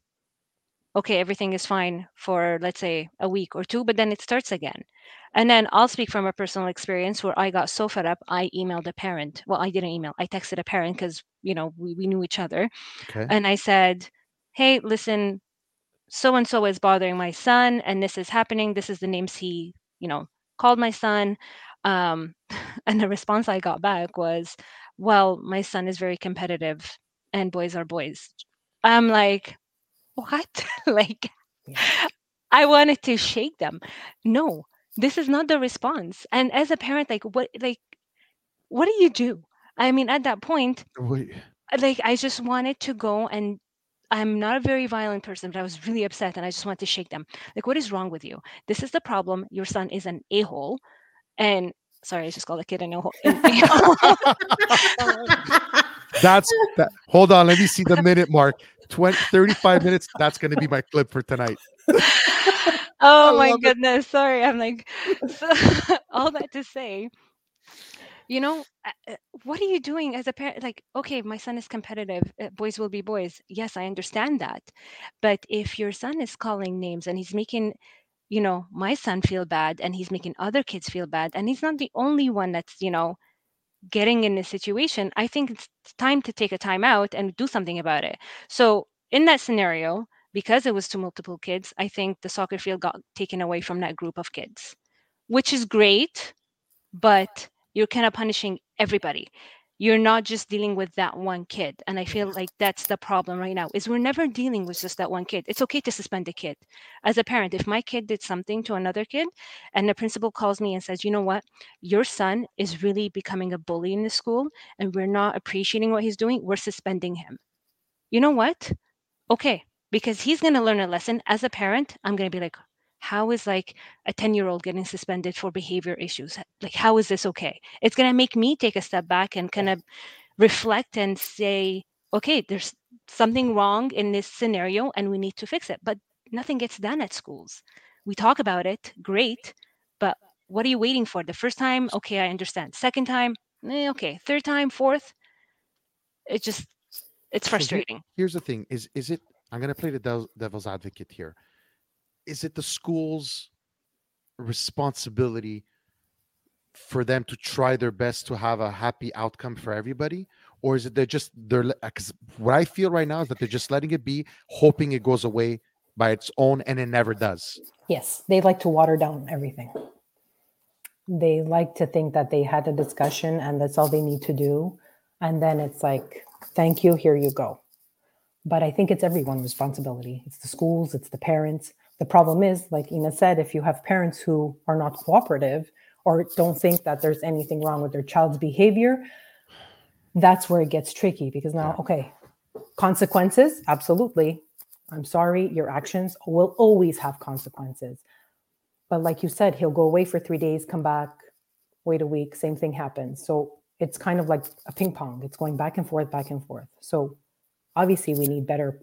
okay everything is fine for let's say a week or two but then it starts again. And then i'll speak from a personal experience where i got so fed up i emailed a parent. Well i didn't email i texted a parent because you know we, we knew each other. Okay. and i said hey listen so and so is bothering my son and this is happening. This is the names he you know called my son. Um, (laughs) and the response i got back was well my son is very competitive and boys are boys. I'm like what (laughs) like Yeah. i wanted to shake them no this is not the response and as a parent like what like what do you do i mean at that point Wait, like I just wanted to go and I'm not a very violent person, but I was really upset and I just wanted to shake them. Like, what is wrong with you? This is the problem. Your son is an a-hole. And sorry, I just called a kid an a-hole. (laughs) That's that. Hold on. Let me see the (laughs) minute mark. 20, 35 minutes. That's going to be my clip for tonight. (laughs) (laughs) oh my love it. goodness. Sorry. I'm like, so, (laughs) all that to say, you know, what are you doing as a parent? Like, okay, my son is competitive. uh, Boys will be boys. Yes, I understand that. But if your son is calling names and he's making, you know, my son feel bad and he's making other kids feel bad, and he's not the only one that's, you know, getting in a situation, I think it's time to take a time out and do something about it. So in that scenario, because it was to multiple kids, I think the soccer field got taken away from that group of kids, which is great, but you're kind of punishing everybody. You're not just dealing with that one kid. And I feel mm-hmm. like that's the problem right now is we're never dealing with just that one kid. It's okay to suspend a kid. As a parent, if my kid did something to another kid and the principal calls me and says, you know what, your son is really becoming a bully in the school and we're not appreciating what he's doing, we're suspending him. You know what? Okay, because he's going to learn a lesson. As a parent, I'm going to be like, how is like a 10 year old getting suspended for behavior issues? Like, how is this okay? It's going to make me take a step back and kind of reflect and say, okay, there's something wrong in this scenario and we need to fix it. But nothing gets done at schools. We talk about it, great, but what are you waiting for? The first time, okay, I understand. Second time, eh, okay. Third time, fourth, it just it's So here- frustrating. Here's the thing: is is it? I'm going to play the devil's advocate here. Is it the school's responsibility for them to try their best to have a happy outcome for everybody, or is it they're just they're because what I feel right now is that they're just letting it be, hoping it goes away by its own, and it never does. Yes, they like to water down everything. They like to think that they had a discussion and that's all they need to do. And then it's like, thank you, here you go. But I think it's everyone's responsibility. It's the schools, it's the parents. The problem is, like Ina said, if you have parents who are not cooperative or don't think that there's anything wrong with their child's behavior, that's where it gets tricky because now, okay, consequences, absolutely. I'm sorry, your actions will always have consequences. But like you said, he'll go away for three days, come back, wait a week, same thing happens. So it's kind of like a ping pong. It's going back and forth, back and forth. So obviously, we need better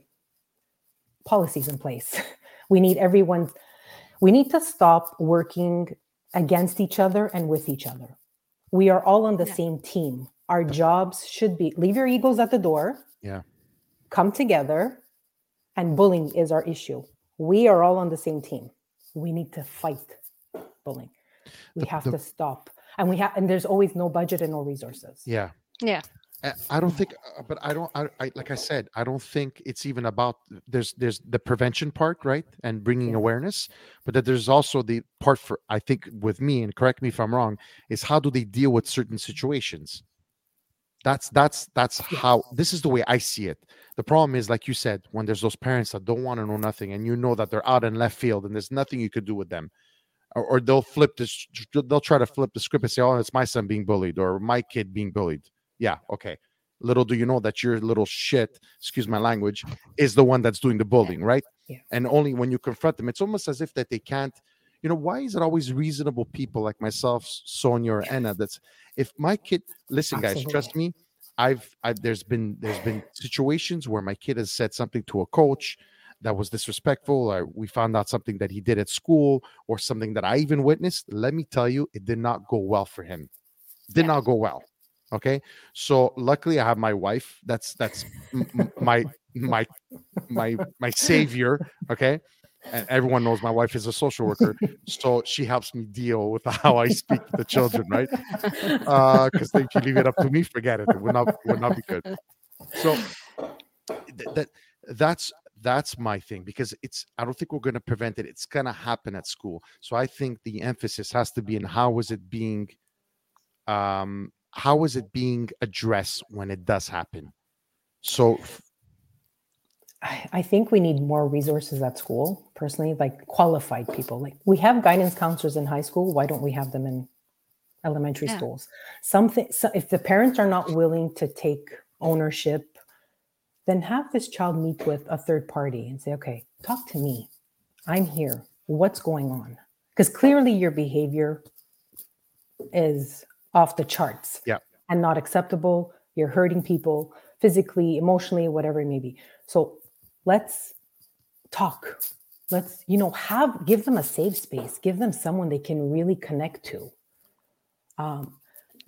policies in place. (laughs) we need everyone, we need to stop working against each other and with each other. We are all on the Yeah. same team. Our jobs should be leave your egos at the door. Yeah. Come together and bullying is our issue. We are all on the same team. We need to fight bullying. We The- have the- to stop. And we have and there's always no budget and no resources. Yeah. Yeah. I don't think, uh, but I don't. I, I like I said, I don't think it's even about. There's there's the prevention part, right, and bringing awareness, but that there's also the part for I think with me, and correct me if I'm wrong, is how do they deal with certain situations. That's that's that's how this is the way I see it. The problem is, like you said, when there's those parents that don't want to know nothing, and you know that they're out in left field, and there's nothing you could do with them, or, or they'll flip this, they'll try to flip the script and say, "Oh, it's my son being bullied or my kid being bullied." Yeah, okay. Little do you know that your little shit, excuse my language, is the one that's doing the bullying, right? Yeah. And only when you confront them, it's almost as if that they can't. You know, why is it always reasonable people like myself, Sonia or Anna? That's if my kid. Listen, guys, trust me. I've, I've there's been there's been situations where my kid has said something to a coach that was disrespectful or we found out something that he did at school or something that i even witnessed let me tell you it did not go well for him did Yeah. not go well Okay, so luckily I have my wife. That's that's m- my my my my savior. Okay, and everyone knows my wife is a social worker, so she helps me deal with (laughs) how I speak to the children, right? uh Because if you leave it up to me, forget it. It would not would not be good. So th- that that's that's my thing because it's i don't think we're going to prevent it it's going to happen at school so i think the emphasis has to be in how is it being um how is it being addressed when it does happen? So I, I think we need more resources at school personally like qualified people. Like we have guidance counselors in high school. Why don't we have them in elementary Yeah. schools? Something so if the parents are not willing to take ownership then have this child meet with a third party and say okay talk to me. I'm here. What's going on? Because clearly your behavior is off the charts Yeah. and not acceptable. You're hurting people physically emotionally whatever it may be. So let's talk. Let's you know have give them a safe space. Give them someone they can really connect to. Um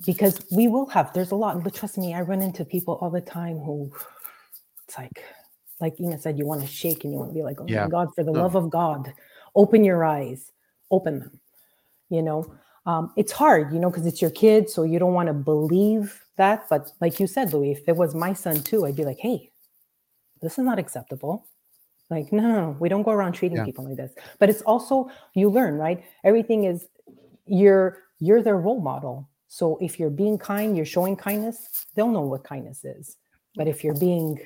because we will have there's a lot but trust me i run into people all the time who it's like like Ina said you want to shake and you want to be like oh Yeah. my god for the love of god open your eyes open them you know um, it's hard you know because it's your kid so you don't want to believe that but like you said louis if it was my son too i'd be like hey this is not acceptable. Like no no, no we don't go around treating Yeah. people like this. But it's also you learn right? Everything is you're you're their role model. So if you're being kind you're showing kindness they'll know what kindness is. But if you're being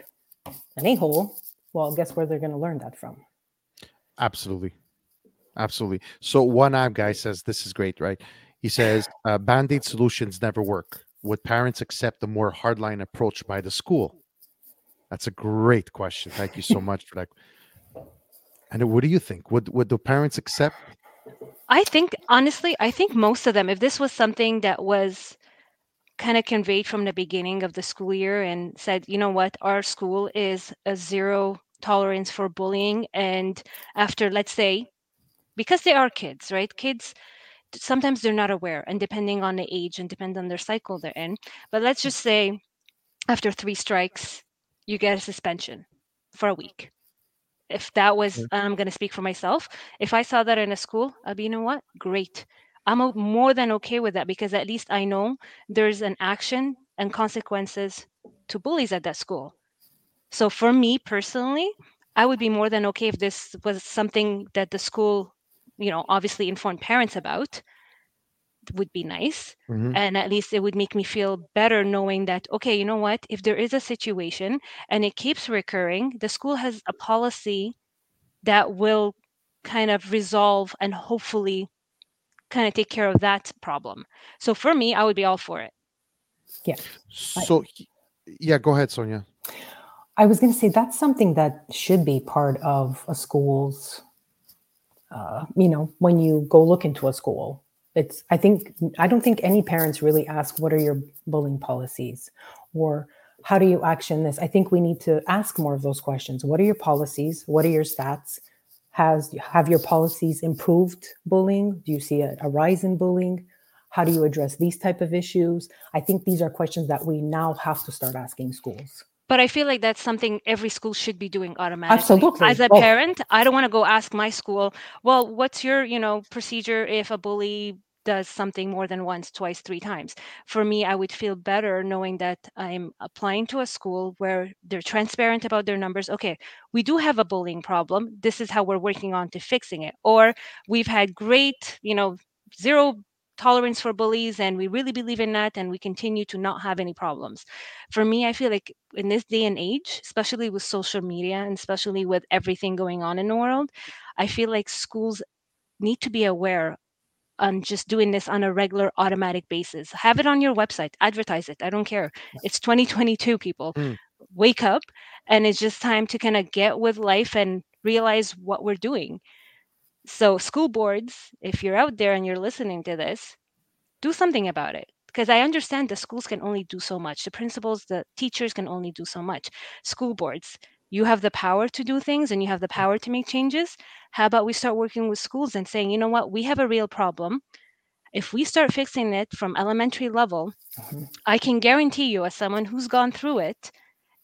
an a-hole well guess where they're going to learn that from? Absolutely. Absolutely. So one app guy says this is great, right? He says (laughs) uh, band-aid solutions never work. Would parents accept a more hardline approach by the school? That's a great question. Thank you so much for that. And what do you think? Would would the parents accept? I think honestly, I think most of them, if this was something that was kind of conveyed from the beginning of the school year and said, you know what, our school is a zero tolerance for bullying. And after, let's say, because they are kids, right? Kids sometimes they're not aware, and depending on the age and depending on their cycle they're in. But let's hmm. just say after three strikes, you get a suspension for a week. If that was, Yeah. I'm going to speak for myself. If I saw that in a school, I'd be, you know what? Great. I'm more than okay with that because at least I know there's an action and consequences to bullies at that school. So for me personally, I would be more than okay if this was something that the school, you know, obviously inform parents about. Would be nice Mhm. and at least it would make me feel better knowing that okay you know what if there is a situation and it keeps recurring the school has a policy that will kind of resolve and hopefully kind of take care of that problem so for me i would be all for it Yes. So yeah, go ahead, Sonia. I was going to say that's something that should be part of a school's. Uh, you know, when you go look into a school, it's. I think I don't think any parents really ask, "What are your bullying policies?" or "How do you action this?" I think we need to ask more of those questions. What are your policies? What are your stats? Has have your policies improved bullying? Do you see a, a rise in bullying? How do you address these type of issues? I think these are questions that we now have to start asking schools. But i feel like that's something every school should be doing automatically Absolutely. as a Oh. parent i don't want to go ask my school well what's your you know procedure if a bully does something more than once twice three times for me i would feel better knowing that i'm applying to a school where they're transparent about their numbers okay we do have a bullying problem this is how we're working on to fixing it or we've had great you know zero tolerance for bullies and we really believe in that and we continue to not have any problems. For me i feel like in this day and age especially with social media and especially with everything going on in the world i feel like schools need to be aware on just doing this on a regular automatic basis. Have it on your website advertise it i don't care. It's 2022 people. Mm. wake up and it's just time to kind of get with life and realize what we're doing so school boards if you're out there and you're listening to this do something about it. Because i understand the schools can only do so much. The principals the teachers can only do so much. School boards you have the power to do things and you have the power to make changes. How about we start working with schools and saying you know what? We have a real problem. If we start fixing it from elementary level, Mhm. I can guarantee you, as someone who's gone through it,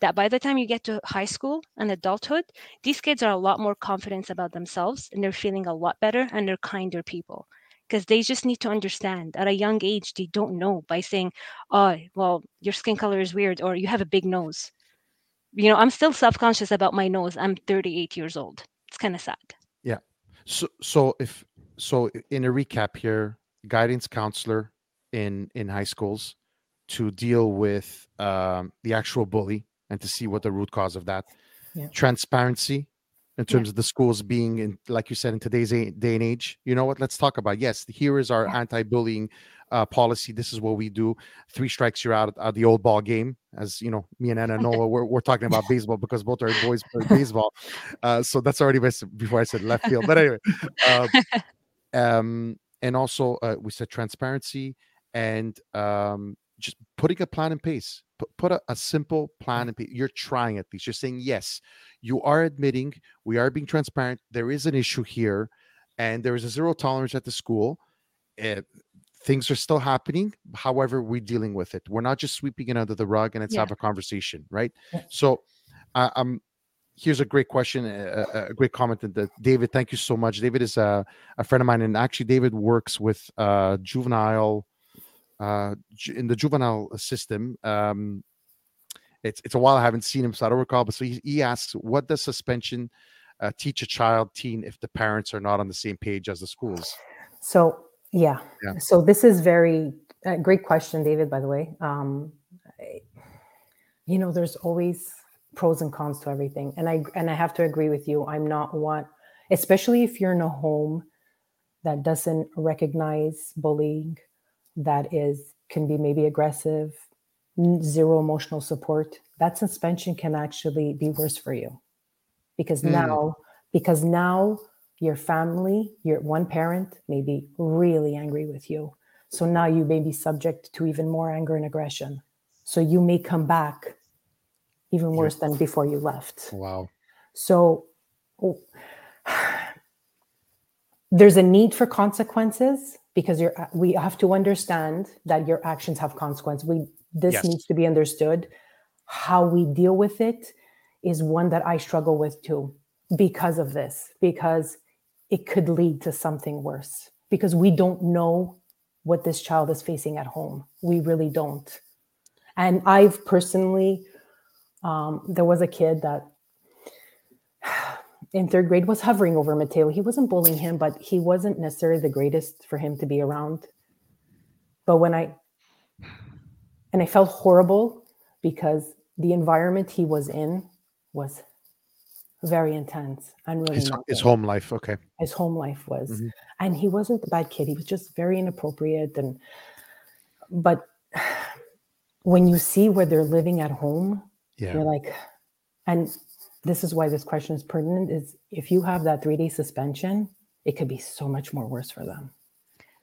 that by the time you get to high school and adulthood, these kids are a lot more confident about themselves and they're feeling a lot better and they're kinder people. Because they just need to understand at a young age they don't know by saying oh well your skin color is weird or you have a big nose. You know i'm still self-conscious about my nose. I'm 38 years old. It's kind of sad. Yeah. So, so if so, in a recap here, guidance counselor in in high schools to deal with um, the actual bully and to see what the root cause of that. Yeah. Transparency in terms of the schools being in, like you said, in today's a- day and age. You know what? Let's talk about. Yes, here is our Yeah. anti-bullying uh, policy. This is what we do. Three strikes, you're out at the old ball game. As you know, me and Anna (laughs) Noah, we're, we're talking about baseball because both our boys play (laughs) baseball. Uh, so that's already before I said left field. But anyway, uh, (laughs) um, and also uh, we said transparency and um, just putting a plan in place. Put, put a, a simple plan in. You're trying at least. You're saying yes. You are admitting we are being transparent. There is an issue here, and there is a zero tolerance at the school. Uh, things are still happening. However, we're dealing with it. We're not just sweeping it under the rug and let's Yeah. have a conversation, right? Yeah. So, uh, um, here's a great question, a, a- a great comment. That David, thank you so much. David is a, a friend of mine, and actually, David works with uh, juvenile uh, in the juvenile system. Um, it's it's a while I haven't seen him, so I don't recall. But so he, he asks, what does suspension uh, teach a child, teen, if the parents are not on the same page as the schools? So yeah. Yeah. So this is very uh, great question, David. By the way, um, you know, there's always pros and cons to everything, and I and I have to agree with you. I'm not one, especially if you're in a home that doesn't recognize bullying, that is can be maybe aggressive, zero emotional support. That suspension can actually be worse for you because Mm. now because now your family, your one parent may be really angry with you. So now you may be subject to even more anger and aggression. So you may come back even Yeah. worse than before you left. Wow. So oh, (sighs) there's a need for consequences because you're we have to understand that your actions have consequence. We this Yes. needs to be understood. How we deal with it is one that I struggle with too because of this because it could lead to something worse because we don't know what this child is facing at home. We really don't. And I've personally um, there was a kid that in third grade was hovering over Mateo. He wasn't bullying him, but he wasn't necessarily the greatest for him to be around. But when I and I felt horrible because the environment he was in was very intense and really His, his home life. Okay. his home life was Mhm. and he wasn't the bad kid he was just very inappropriate and but (sighs) when you see where they're living at home Yeah. you're like and this is why this question is pertinent is if you have that three day suspension it could be so much more worse for them.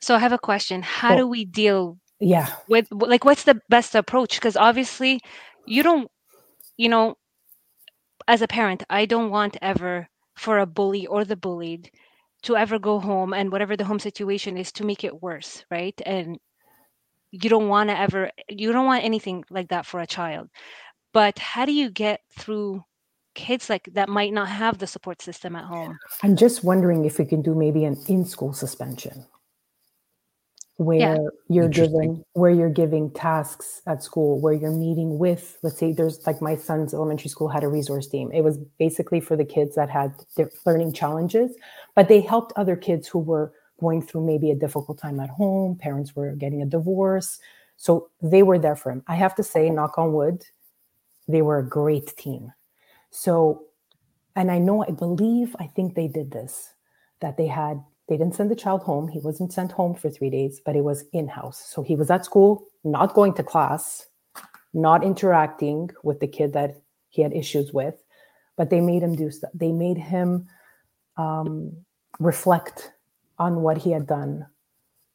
So i have a question. How Oh. do we deal yeah. with like what's the best approach? Because obviously you don't you know as a parent i don't want ever for a bully or the bullied to ever go home and whatever the home situation is to make it worse right? And you don't want to ever you don't want anything like that for a child. But how do you get through kids like that might not have the support system at home. I'm just wondering if we can do maybe an in-school suspension. Where you're Interesting. giving where you're giving tasks at school where you're meeting with let's say there's like my son's elementary school had a resource team. It was basically for the kids that had their learning challenges but they helped other kids who were going through maybe a difficult time at home parents were getting a divorce. So they were there for him. I have to say knock on wood they were a great team so and i know i believe i think they did this that they had they didn't send the child home. He wasn't sent home for three days but it was in-house. So he was at school not going to class not interacting with the kid that he had issues with but they made him do stuff they made him um, reflect on what he had done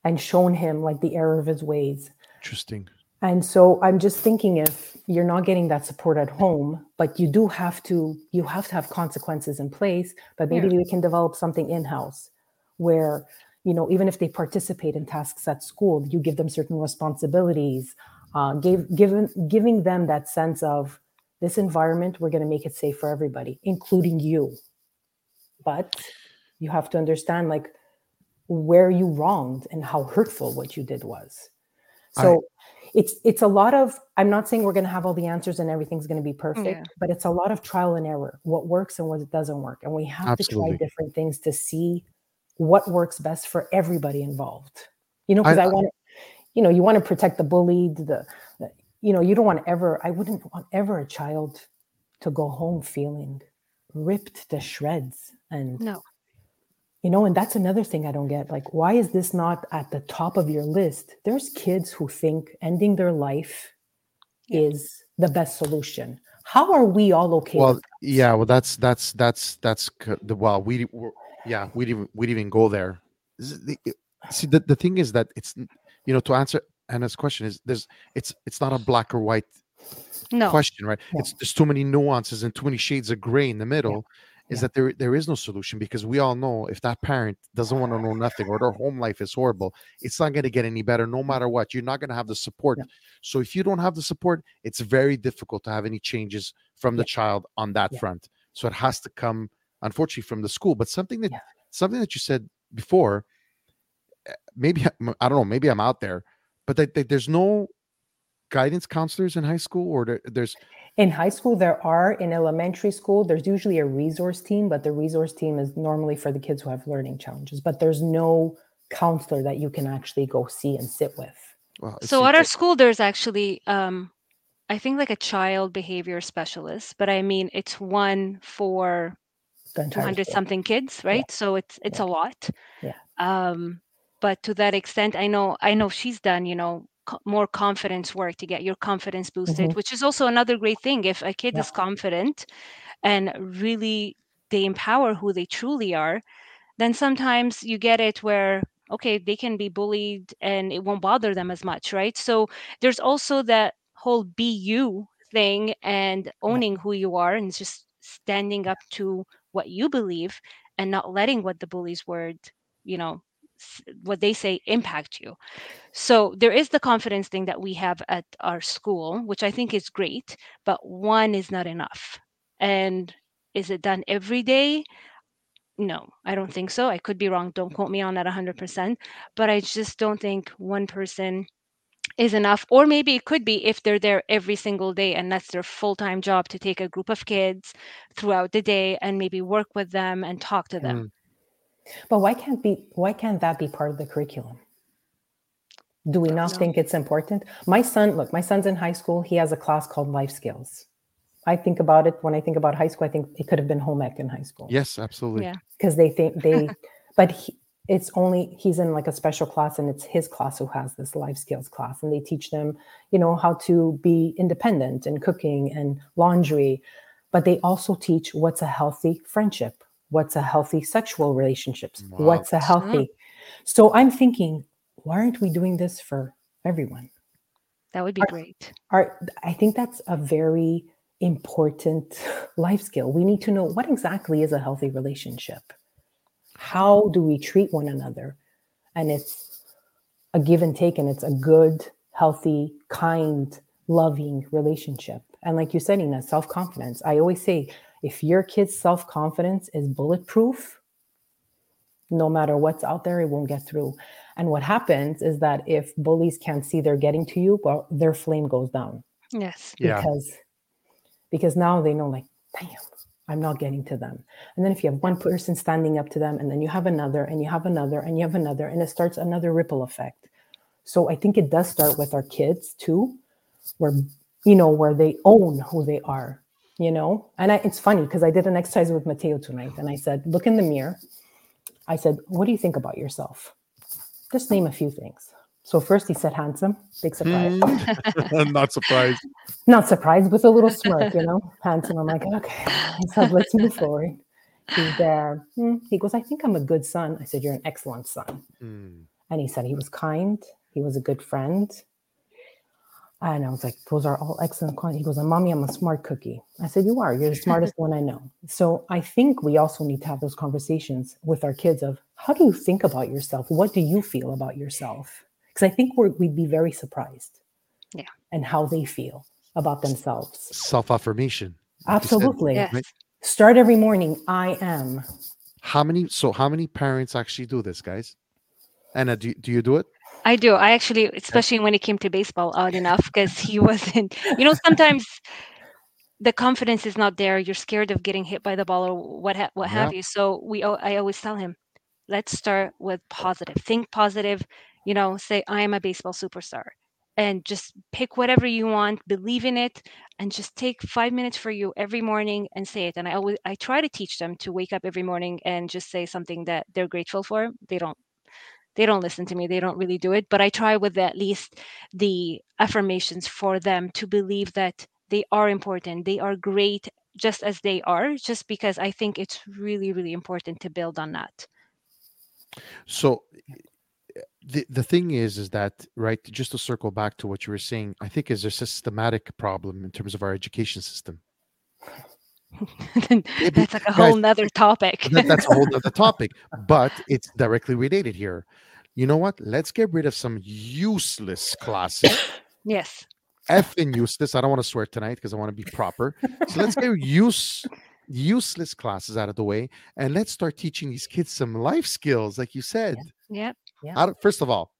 and shown him like the error of his ways. Interesting. And so I'm just thinking if you're not getting that support at home, but you do have to you have to have consequences in place, but maybe we can develop something in-house where you know even if they participate in tasks at school you give them certain responsibilities uh, gave, given, giving them that sense of this environment we're going to make it safe for everybody including you. But you have to understand like where you wronged and how hurtful what you did was. So it's it's a lot of i'm not saying we're going to have all the answers and everything's going to be perfect yeah. but it's a lot of trial and error what works and what doesn't work and we have absolutely. to try different things to see what works best for everybody involved you know because I, I want you know you want to protect the bullied the, the you know you don't want ever i wouldn't want ever a child to go home feeling ripped to shreds and no you know and that's another thing i don't get like why is this not at the top of your list there's kids who think ending their life yeah. is the best solution how are we all okay well yeah well that's that's that's that's the well we yeah we'd even we'd even go there see the, the thing is that it's you know to answer anna's question is there's it's it's not a black or white no. question right yeah. it's there's too many nuances and too many shades of gray in the middle is yeah. that there there is no solution because we all know if that parent doesn't want to know nothing or their home life is horrible, it's not going to get any better no matter what. You're not going to have the support. Yeah. So if you don't have the support, it's very difficult to have any changes from the yeah. child on that front. So it has to come, unfortunately, from the school. But something that something that you said before, eh, maybe I don't know, maybe I'm out there, but that, that there's no guidance counselors in high school or there, there's in high school, there are. In elementary school, there's usually a resource team, but the resource team is normally for the kids who have learning challenges. But there's no counselor that you can actually go see and sit with. Well, so at our school, there's actually, um, I think, like a child behavior specialist, but I mean, it's one for 200 something kids, right? Yeah. So it's it's yeah. a lot. Yeah. Um, but to that extent, I know I know she's done, you know, more confidence work to get your confidence boosted mm-hmm. which is also another great thing if a kid yeah. is confident and really they empower who they truly are then sometimes you get it where okay they can be bullied and it won't bother them as much right so there's also that whole be you thing and owning who you are and just standing up to what you believe and not letting what the bully's word you know what they say impact you. So there is the confidence thing that we have at our school which i think is great but one is not enough. And is it done every day? No i don't think so. I could be wrong. Don't quote me on that 100% but i just don't think one person is enough. Or maybe it could be if they're there every single day and that's their full-time job to take a group of kids throughout the day and maybe work with them and talk to them. Mm. But why can't be why can't that be part of the curriculum? Do we not think it's important? My son, look, my son's in high school. He has a class called life skills. I think about it when I think about high school. I think it could have been home ec in high school. Yes, absolutely. Yeah, because they think they, (laughs) but he, it's only he's in like a special class, and it's his class who has this life skills class, and they teach them, you know, how to be independent and cooking and laundry, but they also teach what's a healthy friendship, what's a healthy sexual relationships? Wow. what's a healthy so i'm thinking why aren't we doing this for everyone? That would be our, great. our, i think that's a very important life skill. We need to know what exactly is a healthy relationship? How do we treat one another? And it's a give and take and it's a good healthy kind loving relationship. And like you said Ina, self-confidence. I always say if your kid's self confidence is bulletproof, no matter what's out there, it won't get through. And what happens is that if bullies can't see they're getting to you, well, their flame goes down. Yes. Because yeah. because now they know, like, damn, I'm not getting to them. And then if you have one person standing up to them, and then you have another, and you have another, and you have another, and it starts another ripple effect. So I think it does start with our kids too, where you know, where they own who they are you know? And I, it's funny because i did an exercise with mateo tonight and i said look in the mirror. I said what do you think about yourself? Just name a few things. So first he said handsome. Big surprise. Mm. (laughs) not surprised. Not surprised with a little smirk you know? Handsome. I'm like okay said let's move forward. He's there. Mm. he goes i think i'm a good son. I said you're an excellent son. Mm. and he said he was kind. He was a good friend And I was like, those are all excellent qualities. He goes, and mommy, I'm a smart cookie. I said, you are. You're the smartest one I know. So I think we also need to have those conversations with our kids of how do you think about yourself? What do you feel about yourself? Because I think we're, we'd be very surprised. Yeah. And how they feel about themselves. Self affirmation. Absolutely. Yes. right? Start every morning. I am. How many? So how many parents actually do this, guys? Anna, do, do you do it? I do. I actually, especially when it came to baseball, odd enough, because he (laughs) wasn't. You know, sometimes the confidence is not there. You're scared of getting hit by the ball or what ha- what have you. So we, I always tell him, let's start with positive. Think positive. You know, say I am a baseball superstar, and just pick whatever you want. Believe in it, and just take five minutes for you every morning and say it. And I always, I try to teach them to wake up every morning and just say something that they're grateful for. They don't they don't listen to me they don't really do it but i try with at least the affirmations for them to believe that they are important they are great just as they are just because i think it's really really important to build on that So the the thing is, is that right? Just to circle back to what you were saying, I think is a systematic problem in terms of our education system. (laughs) that's like a guys, whole nother topic (laughs) that's a whole other (laughs) topic, but it's directly related here. You know what? Let's get rid of some useless classes. yes F effing useless. I don't want to swear tonight because I want to be proper. So let's get use useless classes out of the way and let's start teaching these kids some life skills, like you said. yep Yeah. Out of- first of all,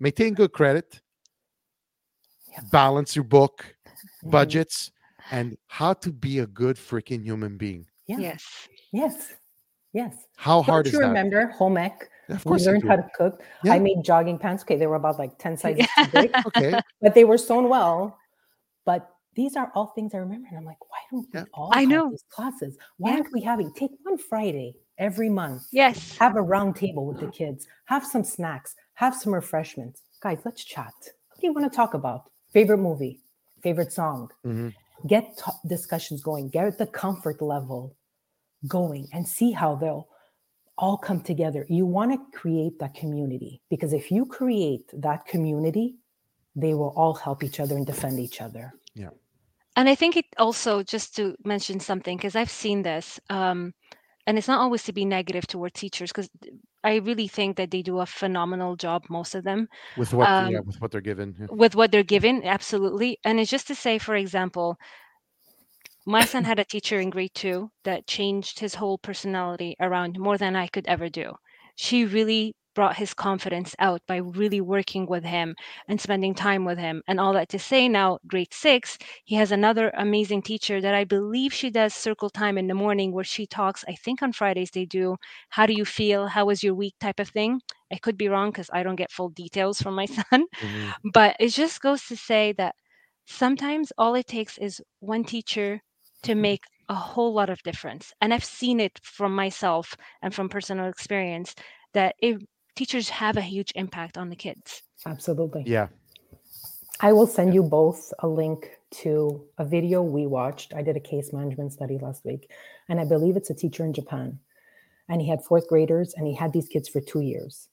maintain good credit, Yeah. balance your book, Mhm. budgets, and how to be a good freaking human being. Yeah. yes Yes. Yes. How hard Don't is you that? remember home ec? Of course, I learned how to cook. Yeah. I made jogging pants. Okay, they were about like 10 sizes too (laughs) big, Okay, but they were sewn well. But these are all things I remember. And I'm like, why don't we Yeah. all I have know. these classes? Why Yeah. aren't we having take one Friday every month? yes Have a round table with the (gasps) kids, have some snacks, have some refreshments. Guys, let's chat. What do you want to talk about? Favorite movie, favorite song. Mhm. Get t- discussions going, get the comfort level going, and see how they'll all come together. You want to create that community because if you create that community, they will all help each other and defend each other. Yeah. And i think it also just to mention something because i've seen this um, and it's not always to be negative toward teachers because i really think that they do a phenomenal job most of them with what yeah, Um, with what they're given. yeah. with what they're given absolutely and it's just to say for example my son had a teacher in grade two that changed his whole personality around more than i could ever do she really brought his confidence out by really working with him and spending time with him. And all that to say now grade six he has another amazing teacher that i believe she does circle time in the morning where she talks i think on fridays they do how do you feel? How was your week? type of thing. I could be wrong because i don't get full details from my (laughs) son Mhm. but it just goes to say that sometimes all it takes is one teacher to make a whole lot of difference. And i've seen it from myself and from personal experience that it, teachers have a huge impact on the kids Absolutely. Yeah. I will send you both a link to a video we watched. I did a case management study last week, and I believe it's a teacher in Japan. And he had fourth graders, and he had these kids for two years.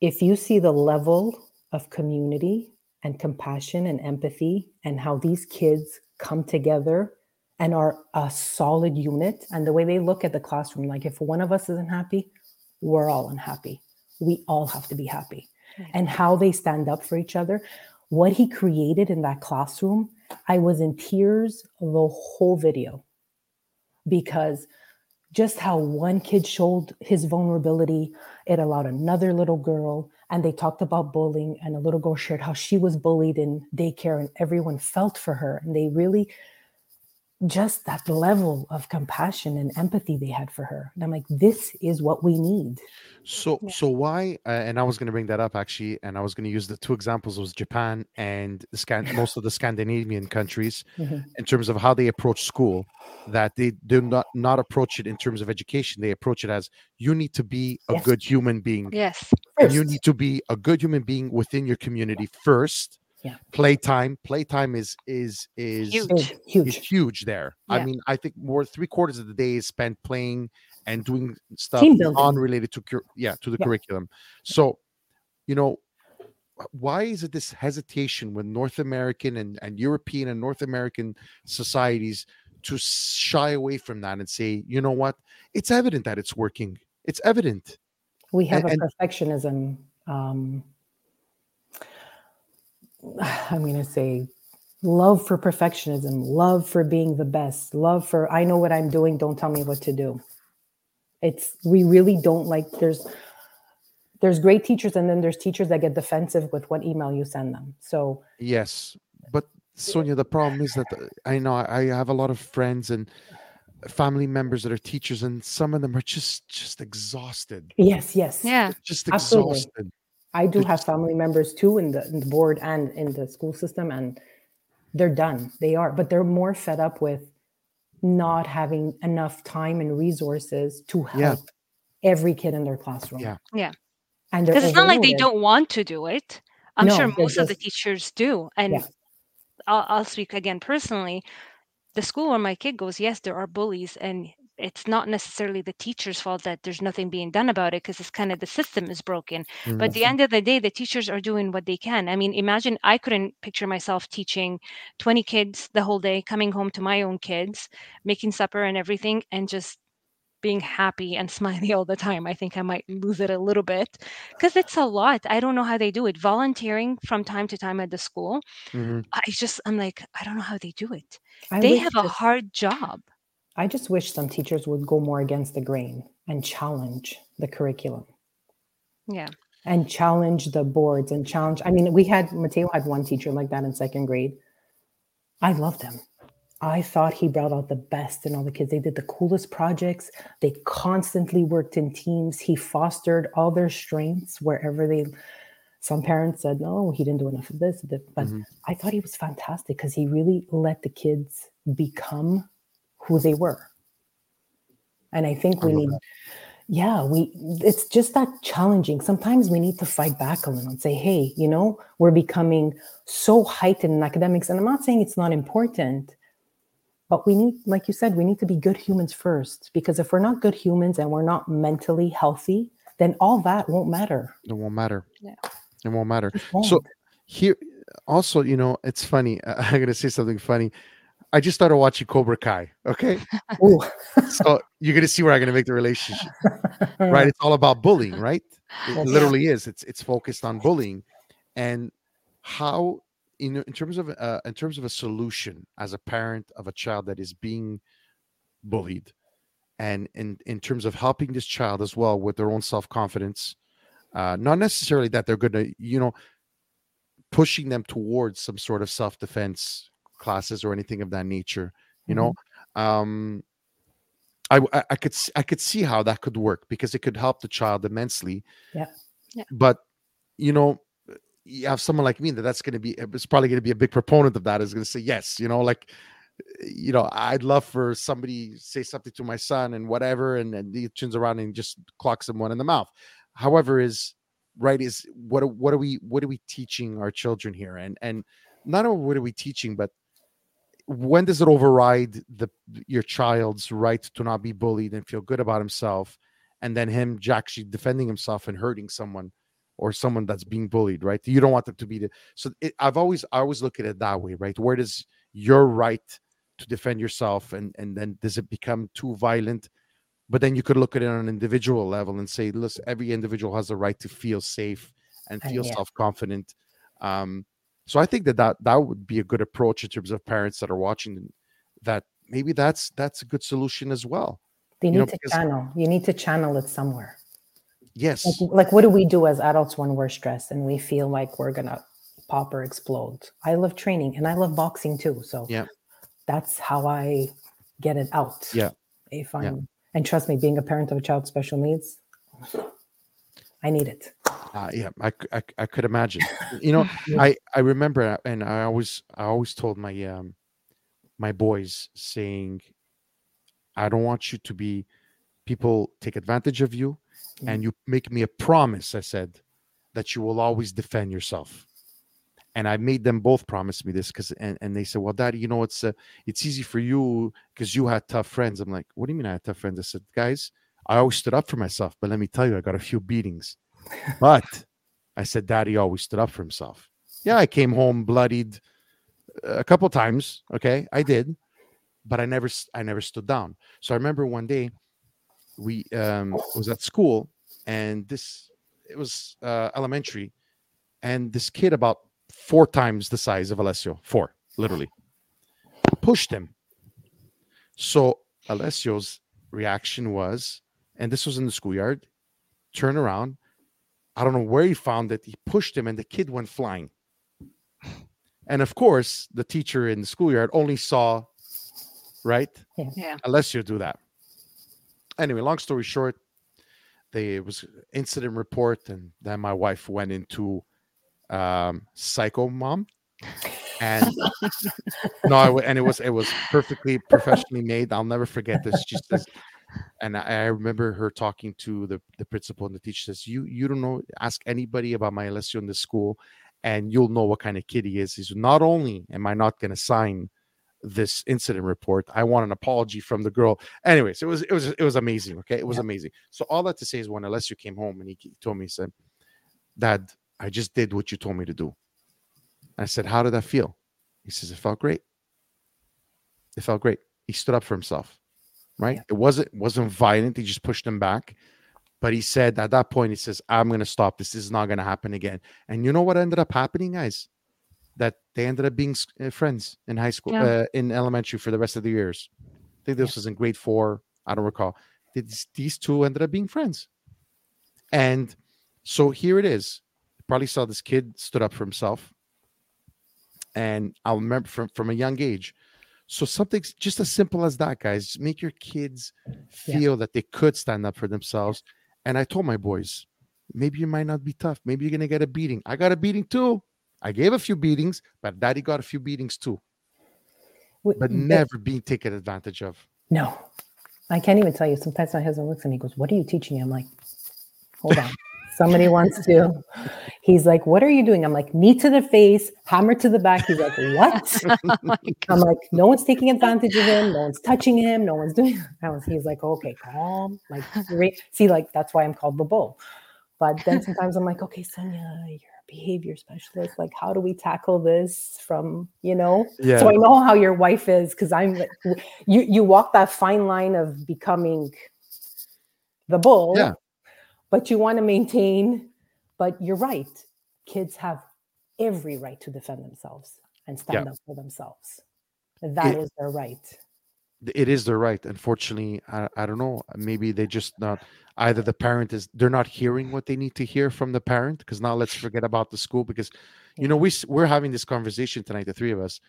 If you see the level of community and compassion and empathy, and how these kids come together and are a solid unit, and the way they look at the classroom, like if one of us isn't happy, we're all unhappy. We all have to be happy and how they stand up for each other. What he created in that classroom, I was in tears the whole video because just how one kid showed his vulnerability, it allowed another little girl, and they talked about bullying. And a little girl shared how she was bullied in daycare, and everyone felt for her. And they really, just that level of compassion and empathy they had for her. And I'm like, this is what we need. So Yeah. so why? Uh, and I was going to bring that up actually, and I was going to use the two examples was Japan and the Scan- (laughs) most of the Scandinavian countries Mhm. in terms of how they approach school. That they do not not approach it in terms of education. They approach it as you need to be a Yes. good human being, yes and you need to be a good human being within your community first. Yeah. Playtime. Playtime is is is Huge. Big, is huge. huge there. I mean, I think more three quarters of the day is spent playing and doing stuff unrelated to cur- yeah to the Yeah. curriculum. So, you know, why is it this hesitation with North American and, and European and North American societies to shy away from that and say, you know what, it's evident that it's working. It's evident. We have And- a perfectionism. Um, (sighs) I'm going to say love for perfectionism, love for being the best, love for I know what I'm doing, don't tell me what to do. It's we really don't like there's there's great teachers and then there's teachers that get defensive with what email you send them. So Yes, but Sonia, the problem is that uh, I know I have a lot of friends and family members that are teachers, and some of them are just just exhausted, yes, yes. Yeah. just Absolutely. Exhausted. I do have family members too in the, in the board and in the school system, and they're done. They are, but they're more fed up with not having enough time and resources to Yeah. help every kid in their classroom. Yeah. Yeah. and because it's not like they don't want to do it i'm No, sure they're most of the teachers do and Yeah. I'll, I'll speak again personally the school where my kid goes yes there are bullies and it's not necessarily the teacher's fault that there's nothing being done about it because it's kind of the system is broken but at the end of the day the teachers are doing what they can. I mean imagine i couldn't picture myself teaching 20 kids the whole day coming home to my own kids making supper and everything and just being happy and (laughs) smiley all the time. I think i might lose it a little bit because it's a lot. I don't know how they do it. Volunteering from time to time at the school Mhm. i just i'm like i don't know how they do it. I they have a hard job I just wish some teachers would go more against the grain and challenge the curriculum. yeah and challenge the boards and challenge. I mean, we had Mateo had one teacher like that in second grade. I loved him. I thought he brought out the best in all the kids. They did the coolest projects. They constantly worked in teams. He fostered all their strengths wherever they. Some parents said, no, he didn't do enough of this. But Mhm. I thought he was fantastic because he really let the kids become who they were. And I think we love need that. yeah we it's just that challenging sometimes we need to fight back a little and say hey you know we're becoming so heightened in academics and i'm not saying it's not important but we need like you said we need to be good humans first because if we're not good humans and we're not mentally healthy then all that won't matter It won't matter. Yeah. It won't matter. It won't. So here, also, you know, it's funny. (laughs) I'm gonna say something funny. I just started watching Cobra Kai. Okay, (laughs) so you're gonna see where I'm gonna make the relationship. Right? It's all about bullying, right? It literally is. It's it's focused on bullying, and how in in terms of uh, in terms of a solution as a parent of a child that is being bullied, and in in terms of helping this child as well with their own self confidence, uh, not necessarily that they're gonna you know pushing them towards some sort of self defense classes or anything of that nature. You know, um, I, I I could s- I could see how that could work because it could help the child immensely. Yeah. Yeah. But you know, you have someone like me that that's going to be it's probably going to be a big proponent of that is going to say yes. You know, like you know, I'd love for somebody say something to my son and whatever, and then he turns around and just clocks him one in the mouth. However, is right is what are- what are we what are we teaching our children here and and not only what are we teaching but when does it override the your child's right to not be bullied and feel good about himself? And then him actually defending himself and hurting someone or someone that's being bullied right? You don't want them to be the so it, i've always i always look at it that way right? Where does your right to defend yourself and and then does it become too violent? But then you could look at it on an individual level and say listen every individual has the right to feel safe and Uh, feel yeah. self-confident. Um so i think that, that that would be a good approach in terms of parents that are watching that maybe that's that's a good solution as well they you need know, to channel you need to channel it somewhere yes like, like what do we do as adults when we're stressed and we feel like we're gonna pop or explode i love training and i love boxing too so Yeah. that's how i get it out Yeah. if i'm Yeah. and trust me being a parent of a child with special needs i need it uh, yeah I, I I could imagine. (laughs) You know i i remember uh, and i always i always told my um my boys saying i don't want you to be people take advantage of you and you make me a promise i said that you will always defend yourself. And i made them both promise me this because and, and they said well daddy you know it's uh, it's easy for you because you had tough friends. I'm like what do you mean i had tough friends? I said guys i always stood up for myself but let me tell you i got a few beatings (laughs) but I said, Daddy always stood up for himself. Yeah, I came home bloodied a couple times. Okay, I did, but I never, I never stood down. So I remember one day we um, was at school, and this it was uh, elementary, and this kid about four times the size of Alessio, four literally, pushed him. So Alessio's reaction was, and this was in the schoolyard, turn around. I don't know where he found it. He pushed him, and the kid went flying. And of course, the teacher in the schoolyard only saw, right? Yeah. Yeah. Alessio do that. Anyway, long story short, they it was incident report, and then my wife went into um, psycho mom, and (laughs) no, I w- and it was it was perfectly professionally made. I'll never forget this. She says, and I, remember her talking to the the principal and the teacher says, "You you don't know. Ask anybody about my Alessio in the school, and you'll know what kind of kid he is. He's not only am I not going to sign." this incident report i want an apology from the girl anyways it was it was it was amazing okay it was Yeah. amazing so all that to say is when alessio came home and he he told me he said dad i just did what you told me to do i said how did that feel he says it felt great it felt great he stood up for himself right? Yeah. it wasn't wasn't violent he just pushed him back. But he said at that point he says i'm going to stop this this is not going to happen again. And you know what ended up happening guys? That they ended up being uh, friends in high school Yeah. uh, in elementary for the rest of the years. I think this was in grade four i don't recall. These, these two ended up being friends. And so here it is. Probably saw this kid stood up for himself. And i'll remember from, from a young age so something just as simple as that guys make your kids Yeah. feel that they could stand up for themselves and i told my boys maybe you might not be tough maybe you're gonna get a beating i got a beating too i gave a few beatings but daddy got a few beatings too but but- never being taken advantage of No, I can't even tell you. Sometimes my husband looks at me and goes, What are you teaching me? I'm like, Hold on. (laughs) Somebody wants to. He's like, What are you doing? I'm like, Knee to the face, hammer to the back. He's like, What? (laughs) Oh (laughs) I'm like, No one's taking advantage of him. No one's touching him. No one's doing. (laughs) I was, he's like, Okay, calm. Like, re- see, like, that's why I'm called the bull. But then sometimes I'm like, Okay, Sonia, you're a behavior specialist. Like, how do we tackle this from, you know? yeah So I know how your wife is because I'm like, you you walk that fine line of becoming the bull, Yeah. But you want to maintain. But you're right. Kids have every right to defend themselves and stand up for themselves. That is It- their right. it is their right unfortunately I, I don't know maybe they just not either the parent is they're not hearing what they need to hear from the parent because now let's forget about the school because you know we we're having this conversation tonight the three of us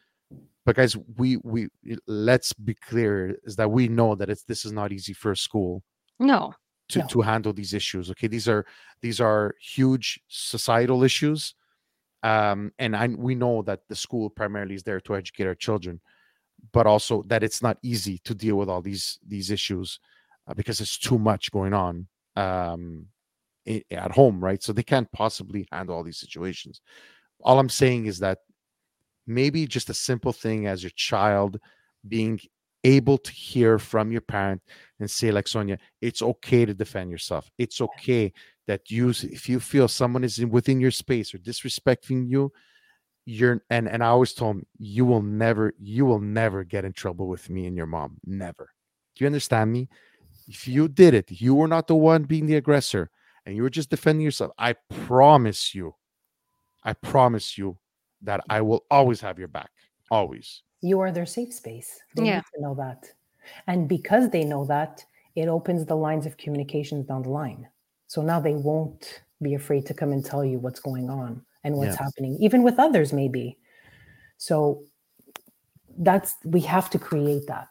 but guys we we let's be clear is that we know that it's this is not easy for a school No. To No. to handle these issues okay? These are these are huge societal issues um and i we know that the school primarily is there to educate our children but also that it's not easy to deal with all these these issues uh, because it's too much going on um i- at home right? So they can't possibly handle all these situations. All i'm saying is that maybe just a simple thing as your child being able to hear from your parent and say like sonia it's okay to defend yourself. It's okay that you if you feel someone is in, within your space or disrespecting you you're and and i always told him you will never you will never get in trouble with me and your mom. Never. Do you understand me? If you did it you were not the one being the aggressor and you were just defending yourself i promise you i promise you that i will always have your back. Always You are their safe space. They Yeah. need to know that. And because they know that, it opens the lines of communications down the line. So now they won't be afraid to come and tell you what's going on and what's Yeah. happening, even with others, maybe. So that's, we have to create that.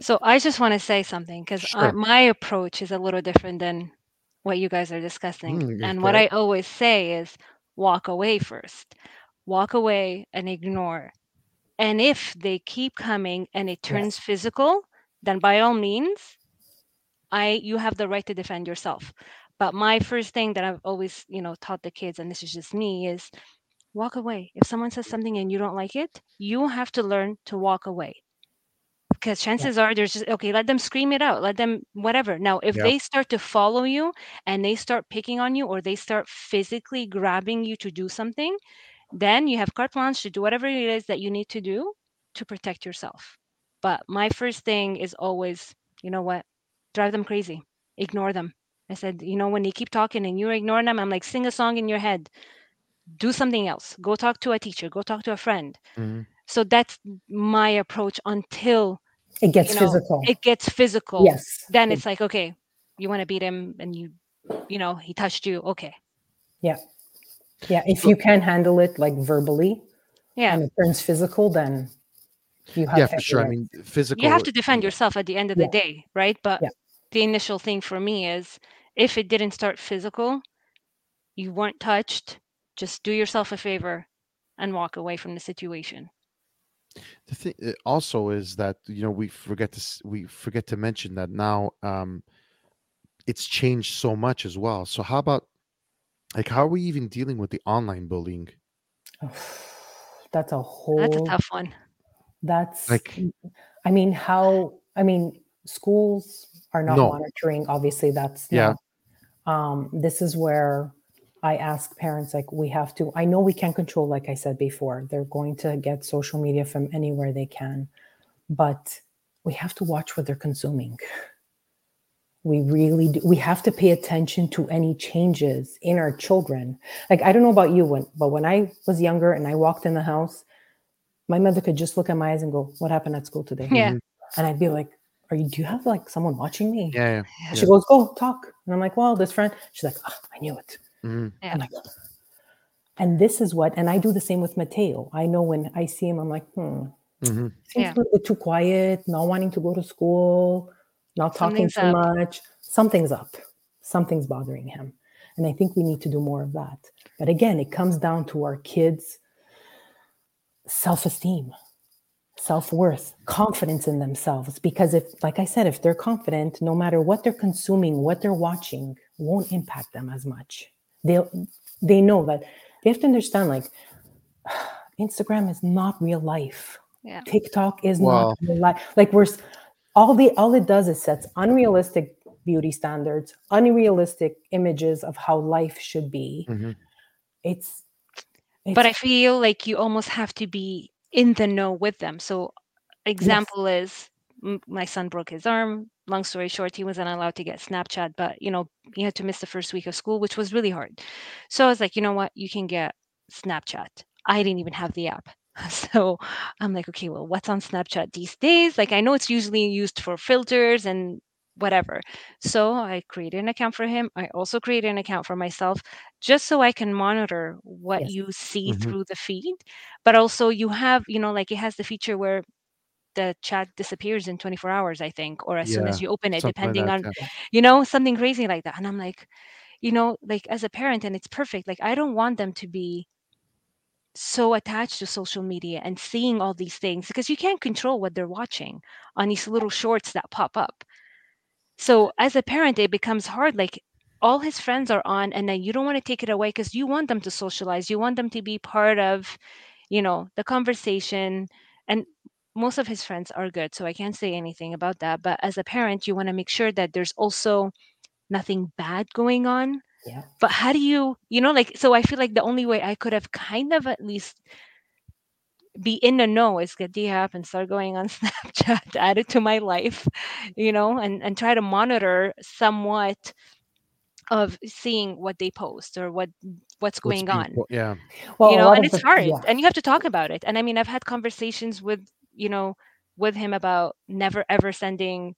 So I just want to say something because Sure. my approach is a little different than what you guys are discussing. Mm, and what. I always say is walk away first. Walk away and ignore. And if they keep coming and it turns physical, then by all means, I you have the right to defend yourself. But my first thing that I've always, you know, taught the kids, and this is just me, is walk away. If someone says something and you don't like it, you have to learn to walk away. because chances are there's just okay let them scream it out let them whatever now if Yep. they start to follow you and they start picking on you or they start physically grabbing you to do something then you have carte blanche to do whatever it is that you need to do to protect yourself. But my first thing is always you know what? Drive them crazy. Ignore them. I said you know when they keep talking and you're ignoring them i'm like sing a song in your head. Do something else. Go talk to a teacher. Go talk to a friend. Mhm. so that's my approach until It gets you know, physical. it gets physical. Yes. then it's like okay you want to beat him and you you know he touched you. Okay. Yeah. Yeah, if you can't handle it like verbally yeah and it turns physical, then you have Yeah, to for sure. I mean, physical. you have to defend yourself at the end of the day right but Yeah. the initial thing for me is if it didn't start physical you weren't touched just do yourself a favor and walk away from the situation The thing uh, also is that you know we forget to we forget to mention that now um, it's changed so much as well. So how about like how are we even dealing with the online bullying? (sighs) That's a whole. that's a tough one That's Like- I mean, how I mean, schools are not No. monitoring. Obviously, that's Yeah. not- Um, this is where I ask parents, like, we have to. I know we can't control, like I said before, they're going to get social media from anywhere they can, but we have to watch what they're consuming. We really do. We have to pay attention to any changes in our children. Like I don't know about you, when but when I was younger and I walked in the house, my mother could just look at my eyes and go, "What happened at school today?" yeah Mhm. And I'd be like, "Are you? Do you have like someone watching me?" Yeah, And She goes, "Go talk." And I'm like, "Well, this friend." She's like, oh, "I knew it." yeah. Mhm. Yeah. I'm like, and this is what, and I do the same with Mateo. I know when I see him, I'm like, hmm, Mhm. seems Yeah. a little bit too quiet, not wanting to go to school, not talking Something's too up. much. Something's up. Something's bothering him. And I think we need to do more of that. But again, it comes down to our kids' self esteem, self worth, confidence in themselves. Because if, like I said, if they're confident, no matter what they're consuming, what they're watching won't impact them as much. They'll, they know that they have to understand like (sighs) Instagram is not real life. Yeah. TikTok is Well- not real life. Like we're s- all the all it does is sets unrealistic beauty standards, unrealistic images of how life should be. Mhm. It's, but I feel like you almost have to be in the know with them. So, example is my son broke his arm. Long story short, he wasn't allowed to get Snapchat, but you know he had to miss the first week of school, which was really hard. So I was like, you know what, you can get Snapchat. I didn't even have the app. (laughs) So I'm like, okay, well, what's on Snapchat these days? Like, I know it's usually used for filters and whatever. So I created an account for him. I also created an account for myself just so I can monitor what Yes. you see Mhm. through the feed. But also, you have, you know, like it has the feature where the chat disappears in 24 hours, I think, or as soon as you open it, Something like depending that, on, yeah. you know, something crazy like that. And I'm like, you know, like as a parent, and it's perfect. Like, I don't want them to be so attached to social media and seeing all these things because you can't control what they're watching on these little shorts that pop up. So as a parent, it becomes hard. Like all his friends are on, and then you don't want to take it away because you want them to socialize. You want them to be part of, you know, the conversation. And most of his friends are good, so I can't say anything about that. But as a parent, you want to make sure that there's also nothing bad going on yeah. but how do you you know like so i feel like the only way i could have kind of at least be in the know is get the app and start going on (laughs) snapchat add it to my life you know and and try to monitor somewhat of seeing what they post or what what's going on Yeah. Well, you know and it's the- hard yeah. and you have to talk about it and i mean i've had conversations with you know with him about never ever sending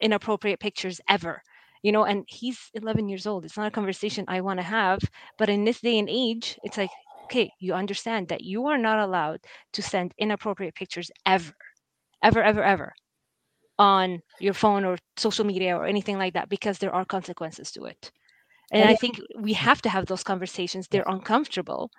inappropriate pictures ever you know and he's 11 years old it's not a conversation i want to have but in this day and age it's like okay you understand that you are not allowed to send inappropriate pictures ever ever ever ever on your phone or social media or anything like that because there are consequences to it. And And i think we have to have those conversations they're uncomfortable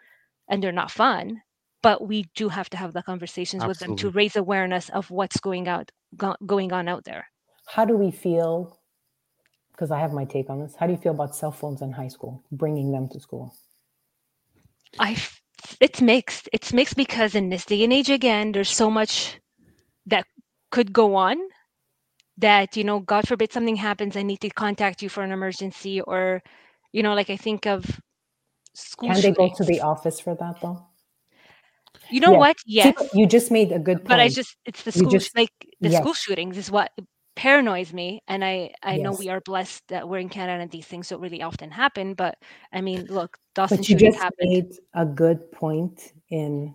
and they're not fun but we do have to have the conversations with them to raise awareness of what's going out go, going on out there. How do we feel? Because I have my take on this. How do you feel about cell phones in high school, bringing them to school? I, it's mixed. It's mixed because in this day and age again, there's so much that could go on that you know god forbid something happens i need to contact you for an emergency or you know like i think of school Can they go to the office for that though? you know Yes. what See, yes you just made a good point. but i just it's the school just- like the yes. school shootings is what paranoids me and i i know we are blessed that we're in canada and these things don't really often happen but i mean look dawson but you shooting just happened made a good point in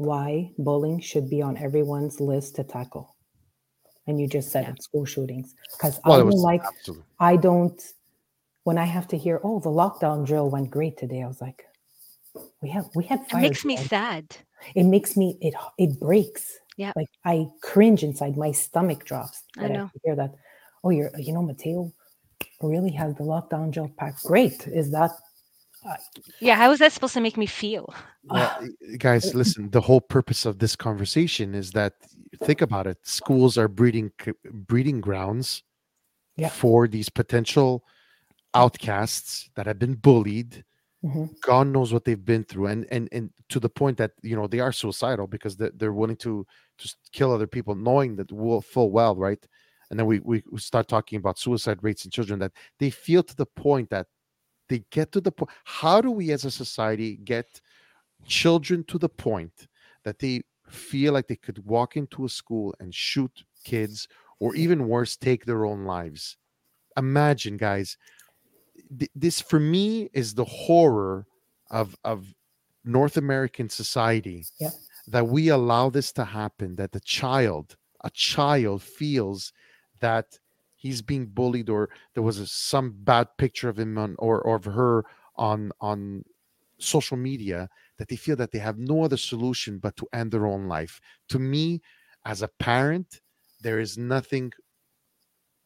why bullying should be on everyone's list to tackle. And you just said Yeah. it, school shootings. Because Well, I don't was like absolutely. I don't when I have to hear, oh, the lockdown drill went great today. I was like, we have we had it fire. makes me sad It makes me it it breaks. Yeah. Like I cringe inside. My stomach drops. I know. have to hear that. Oh, you're you know, Mateo really has the lockdown drill pack. Great. Is that uh, yeah how is that supposed to make me feel Well, (laughs) guys, listen. The whole purpose of this conversation is that think about it. Schools are breeding breeding grounds Yeah. for these potential outcasts that have been bullied. Mhm. God knows what they've been through, and and and to the point that you know they are suicidal because they're, they're willing to just kill other people, knowing that will full well, right? And then we we start talking about suicide rates in children that they feel to the point that they get to the point. How do we as a society get children to the point that they feel like they could walk into a school and shoot kids, or even worse, take their own lives? Imagine, guys, th- this for me is the horror of of North American society Yeah. that we allow this to happen that the child a child feels that he's being bullied or there was a, some bad picture of him on, or, or of her on on social media that they feel that they have no other solution but to end their own life to me as a parent there is nothing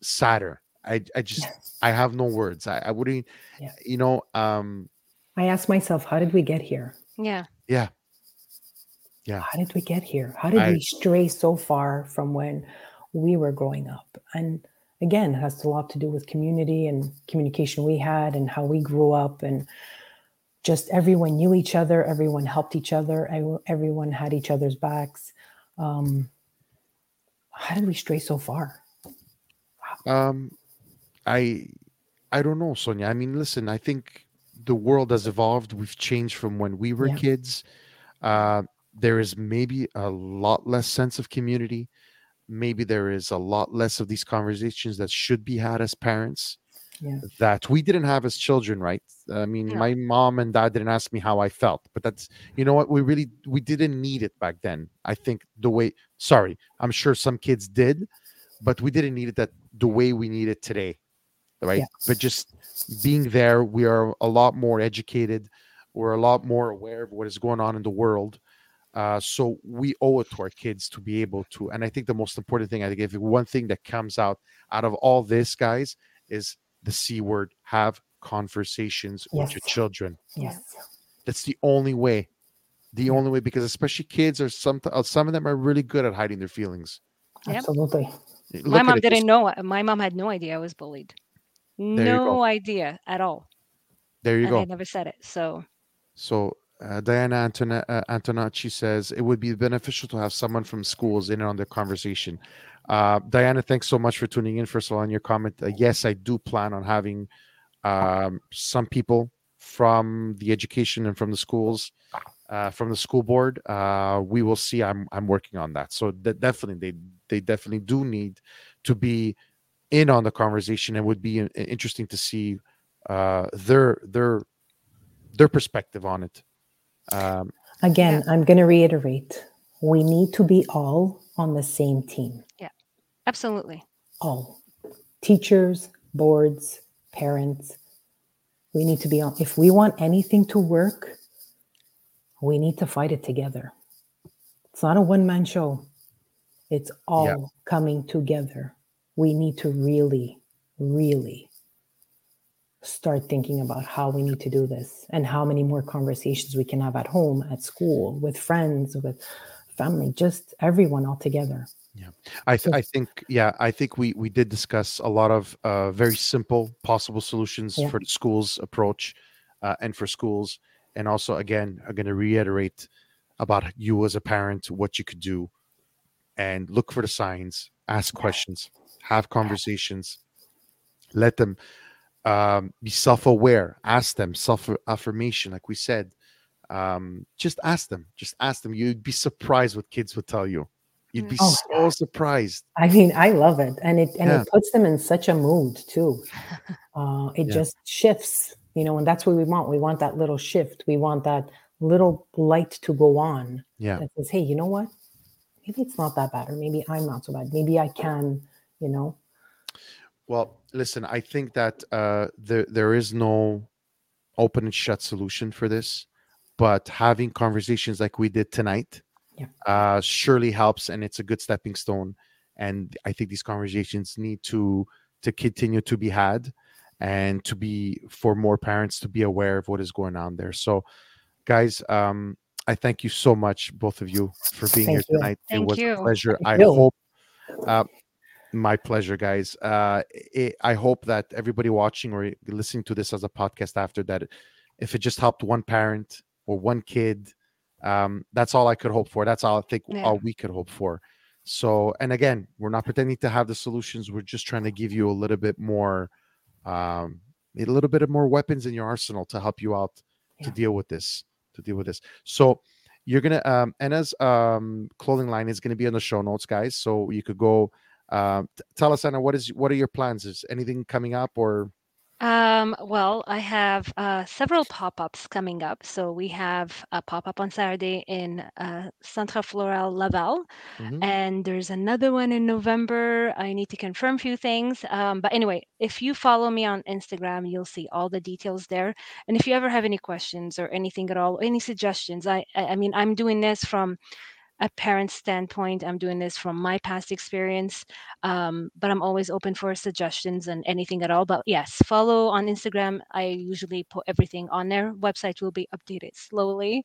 sadder i i just I have no words. I, I wouldn't, Yeah. you know, um, I ask myself, how did we get here? yeah yeah, Yeah. How did we get here? How did I- we stray so far from when we were growing up? And again, it has a lot to do with community and communication we had and how we grew up and just everyone knew each other, everyone helped each other, ev- everyone had each other's backs. Um, how did we stray so far? Um, I, I don't know, Sonia. I mean, listen, I think the world has evolved. We've changed from when we were Yeah. kids. Uh, there is maybe a lot less sense of community. Maybe there is a lot less of these conversations that should be had as parents Yeah. that we didn't have as children, right? I mean, No. my mom and dad didn't ask me how I felt, but that's you know what we really we didn't need it back then. I think the way sorry, I'm sure some kids did, but we didn't need it that the way we need it today. Right. Yeah. But just being there, we are a lot more educated. We're a lot more aware of what is going on in the world. Uh, so we owe it to our kids to be able to. And I think the most important thing, I think, if one thing that comes out out of all this, guys, is the C word. Have conversations with your children. Yes. That's the only way. The only way, because especially kids are some some of them are really good at hiding their feelings. Yep. Absolutely. Look my mom didn't know. My mom had no idea I was bullied. No idea at all. There you and go. I never said it. So So uh, Diana Antona- uh, Antonacci says it would be beneficial to have someone from schools in on the conversation. Uh, Diana, thanks so much for tuning in. First of all, on your comment, uh, yes, I do plan on having um, some people from the education and from the schools, uh, from the school board. Uh, we will see. I'm I'm working on that. So that definitely they they definitely do need to be in on the conversation. and would be interesting to see uh, their their their perspective on it. Um, Again, I'm going to reiterate we need to be all on the same team. Yeah, absolutely. all teachers, boards, parents. We need to be on. If we want anything to work, we need to fight it together. It's not a one man show, it's all coming together. We need to really, really start thinking about how we need to do this and how many more conversations we can have at home, at school, with friends, with family, just everyone all together. I, th- I think yeah I think we we did discuss a lot of uh, very simple possible solutions Yeah. for the schools approach uh, and for schools and also again I'm going to reiterate about you as a parent what you could do and look for the signs, ask questions, have conversations, let them um, be self-aware ask them self-affirmation like we said um, just ask them just ask them. You'd be surprised what kids would tell you. You'd be oh, so surprised. I mean i love it and it and yeah. it puts them in such a mood too. (laughs) Uh, it yeah. just shifts you know and that's what we want. We want that little shift. We want that little light to go on yeah. that says hey you know what? Maybe it's not that bad or maybe i'm not so bad. Maybe i can you know well, listen, I think that uh, there there is no open and shut solution for this, but having conversations like we did tonight yeah. uh, surely helps, and it's a good stepping stone. And I think these conversations need to to continue to be had, and to be for more parents to be aware of what is going on there. So, guys, um, I thank you so much, both of you, for being thank here you. tonight. Thank it was you. a pleasure. Thank I you. hope. Uh, my pleasure, guys. Uh, it, I hope that everybody watching or listening to this as a podcast after that, if it just helped one parent or one kid, um, that's all I could hope for. That's all I think yeah. all we could hope for. So, and again, we're not pretending to have the solutions. We're just trying to give you a little bit more, um, a little bit of more weapons in your arsenal to help you out yeah. to deal with this. To deal with this. So, you're gonna um Anna's um clothing line is gonna be on the show notes, guys. So you could go uh, tell us, Anna, what is what are your plans? Is anything coming up or? Um, well, I have uh, several pop-ups coming up. So we have a pop-up on Saturday in uh, Centre Floral Laval, mm-hmm. and there's another one in November. I need to confirm a few things. Um, but anyway, if you follow me on Instagram, you'll see all the details there. And if you ever have any questions or anything at all, any suggestions, I I mean, I'm doing this from a parent standpoint. I'm doing this from my past experience, um, but I'm always open for suggestions and anything at all. But yes, follow on Instagram. I usually put everything on there. Website will be updated slowly,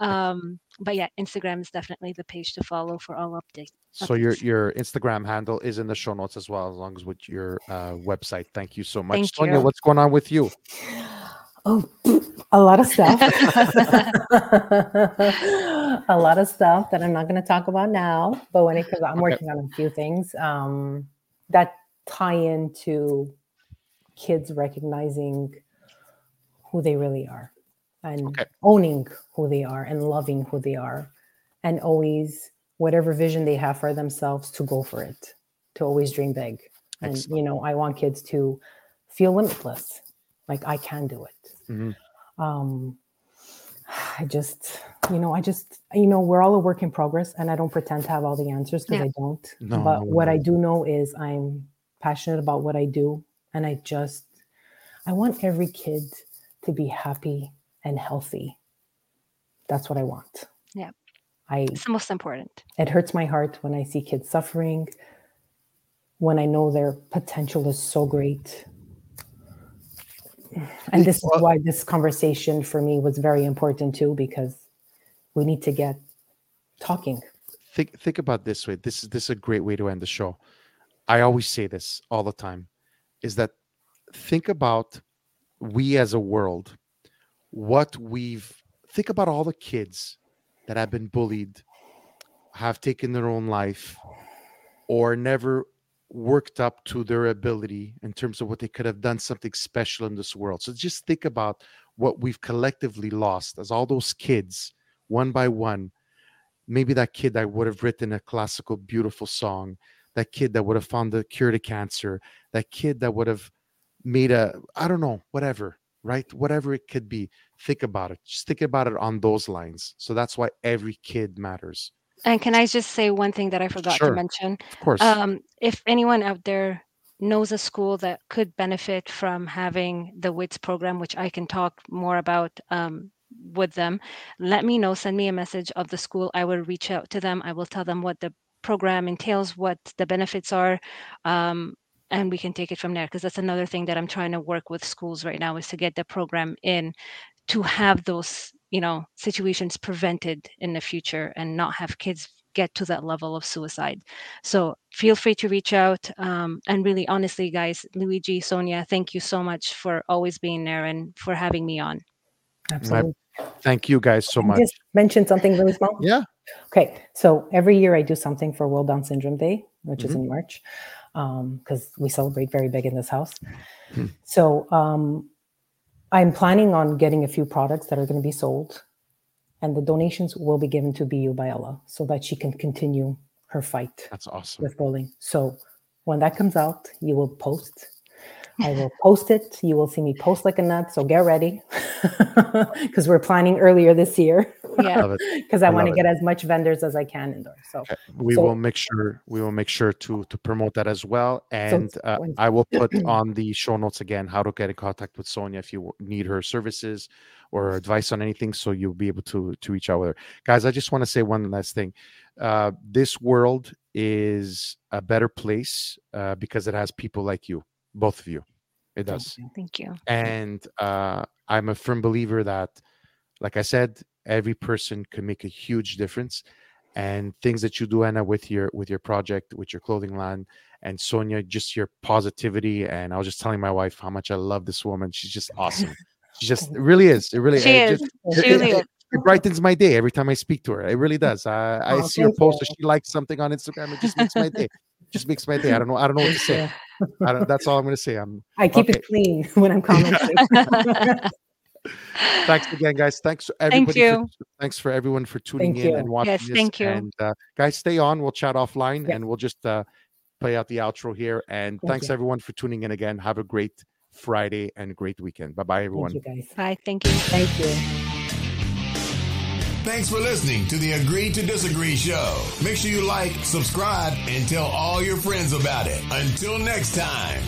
um, but yeah, Instagram is definitely the page to follow for all updates. So your your Instagram handle is in the show notes as well, as long as with your uh, website. Thank you so much, Thank Sonia. You. What's going on with you? Oh, (laughs) a lot of stuff. (laughs) (laughs) a lot of stuff that I'm not going to talk about now. But when it comes, I'm okay. working on a few things um, that tie into kids recognizing who they really are and okay. owning who they are and loving who they are and always whatever vision they have for themselves to go for it to always dream big and Excellent. you know i want kids to feel limitless like i can do it Mm-hmm. Um, (sighs) I just, you know, I just, you know, we're all a work in progress, and I don't pretend to have all the answers because yeah. I don't. No, but no, what no. I do know is I'm passionate about what I do, and I just, I want every kid to be happy and healthy. That's what I want. Yeah. I it's the most important. It hurts my heart when I see kids suffering, when I know their potential is so great and this is why this conversation for me was very important too because we need to get talking. Think think about this way. This is this is a great way to end the show. I always say this all the time is that think about we as a world what we've think about all the kids that have been bullied have taken their own life or never worked up to their ability in terms of what they could have done something special in this world. So just think about what we've collectively lost as all those kids, one by one. Maybe that kid that would have written a classical, beautiful song, that kid that would have found the cure to cancer, that kid that would have made a, I don't know, whatever, right? Whatever it could be. Think about it. Just think about it on those lines. So that's why every kid matters. And can I just say one thing that I forgot Sure. to mention? Of course. Um, if anyone out there knows a school that could benefit from having the WITS program, which I can talk more about um, with them, let me know. Send me a message of the school. I will reach out to them. I will tell them what the program entails, what the benefits are, um, and we can take it from there. Because that's another thing that I'm trying to work with schools right now is to get the program in to have those you know situations prevented in the future and not have kids get to that level of suicide so feel free to reach out um, and really honestly guys luigi sonia thank you so much for always being there and for having me on absolutely thank you guys so much just mention something really small yeah Okay, so every year I do something for World Down Syndrome Day, which mm-hmm. is in March, because um, we celebrate very big in this house. Mm-hmm. So um, I'm planning on getting a few products that are going to be sold, and the donations will be given to BU by Ella so that she can continue her fight. That's awesome with bowling. So when that comes out, you will post I will post it. You will see me post like a nut. So get ready (laughs) because we're planning earlier this year. Yeah, because (laughs) I, I want to get as much vendors as I can indoors. So okay. we so, will make sure we will make sure to to promote that as well. And so uh, I will put (clears throat) on the show notes again how to get in contact with Sonia if you need her services or advice on anything, so you'll be able to to reach out with her. Guys, I just want to say one last thing. Uh, this world is a better place uh, because it has people like you both of you. It does. Thank you. And uh, I'm a firm believer that, like I said, every person can make a huge difference. And things that you do, Anna, with your with your project, with your clothing line, and Sonia, just your positivity. And I was just telling my wife how much I love this woman. She's just awesome. She just really is. It really she is. Just, she really is. It brightens my day every time I speak to her. It really (laughs) does. I, I oh, see her post that she likes something on Instagram. It just makes my day. Just makes my day. I don't know. I don't know what to say. that's all I'm going to say. I'm. I keep okay. it clean (laughs) when I'm (laughs) commenting. (laughs) thanks again, guys. Thanks everybody. Thank you. For, thanks for everyone for tuning thank in you. and watching yes, this. Thank you. And uh, guys, stay on. We'll chat offline and we'll just uh, play out the outro here. And thank thanks you. everyone for tuning in again. Have a great Friday and a great weekend. Bye bye, everyone. Thank you, guys. Bye. Thank you. Thank you. Thanks for listening to the Agree to Disagree show. Make sure you like, subscribe, and tell all your friends about it. Until next time.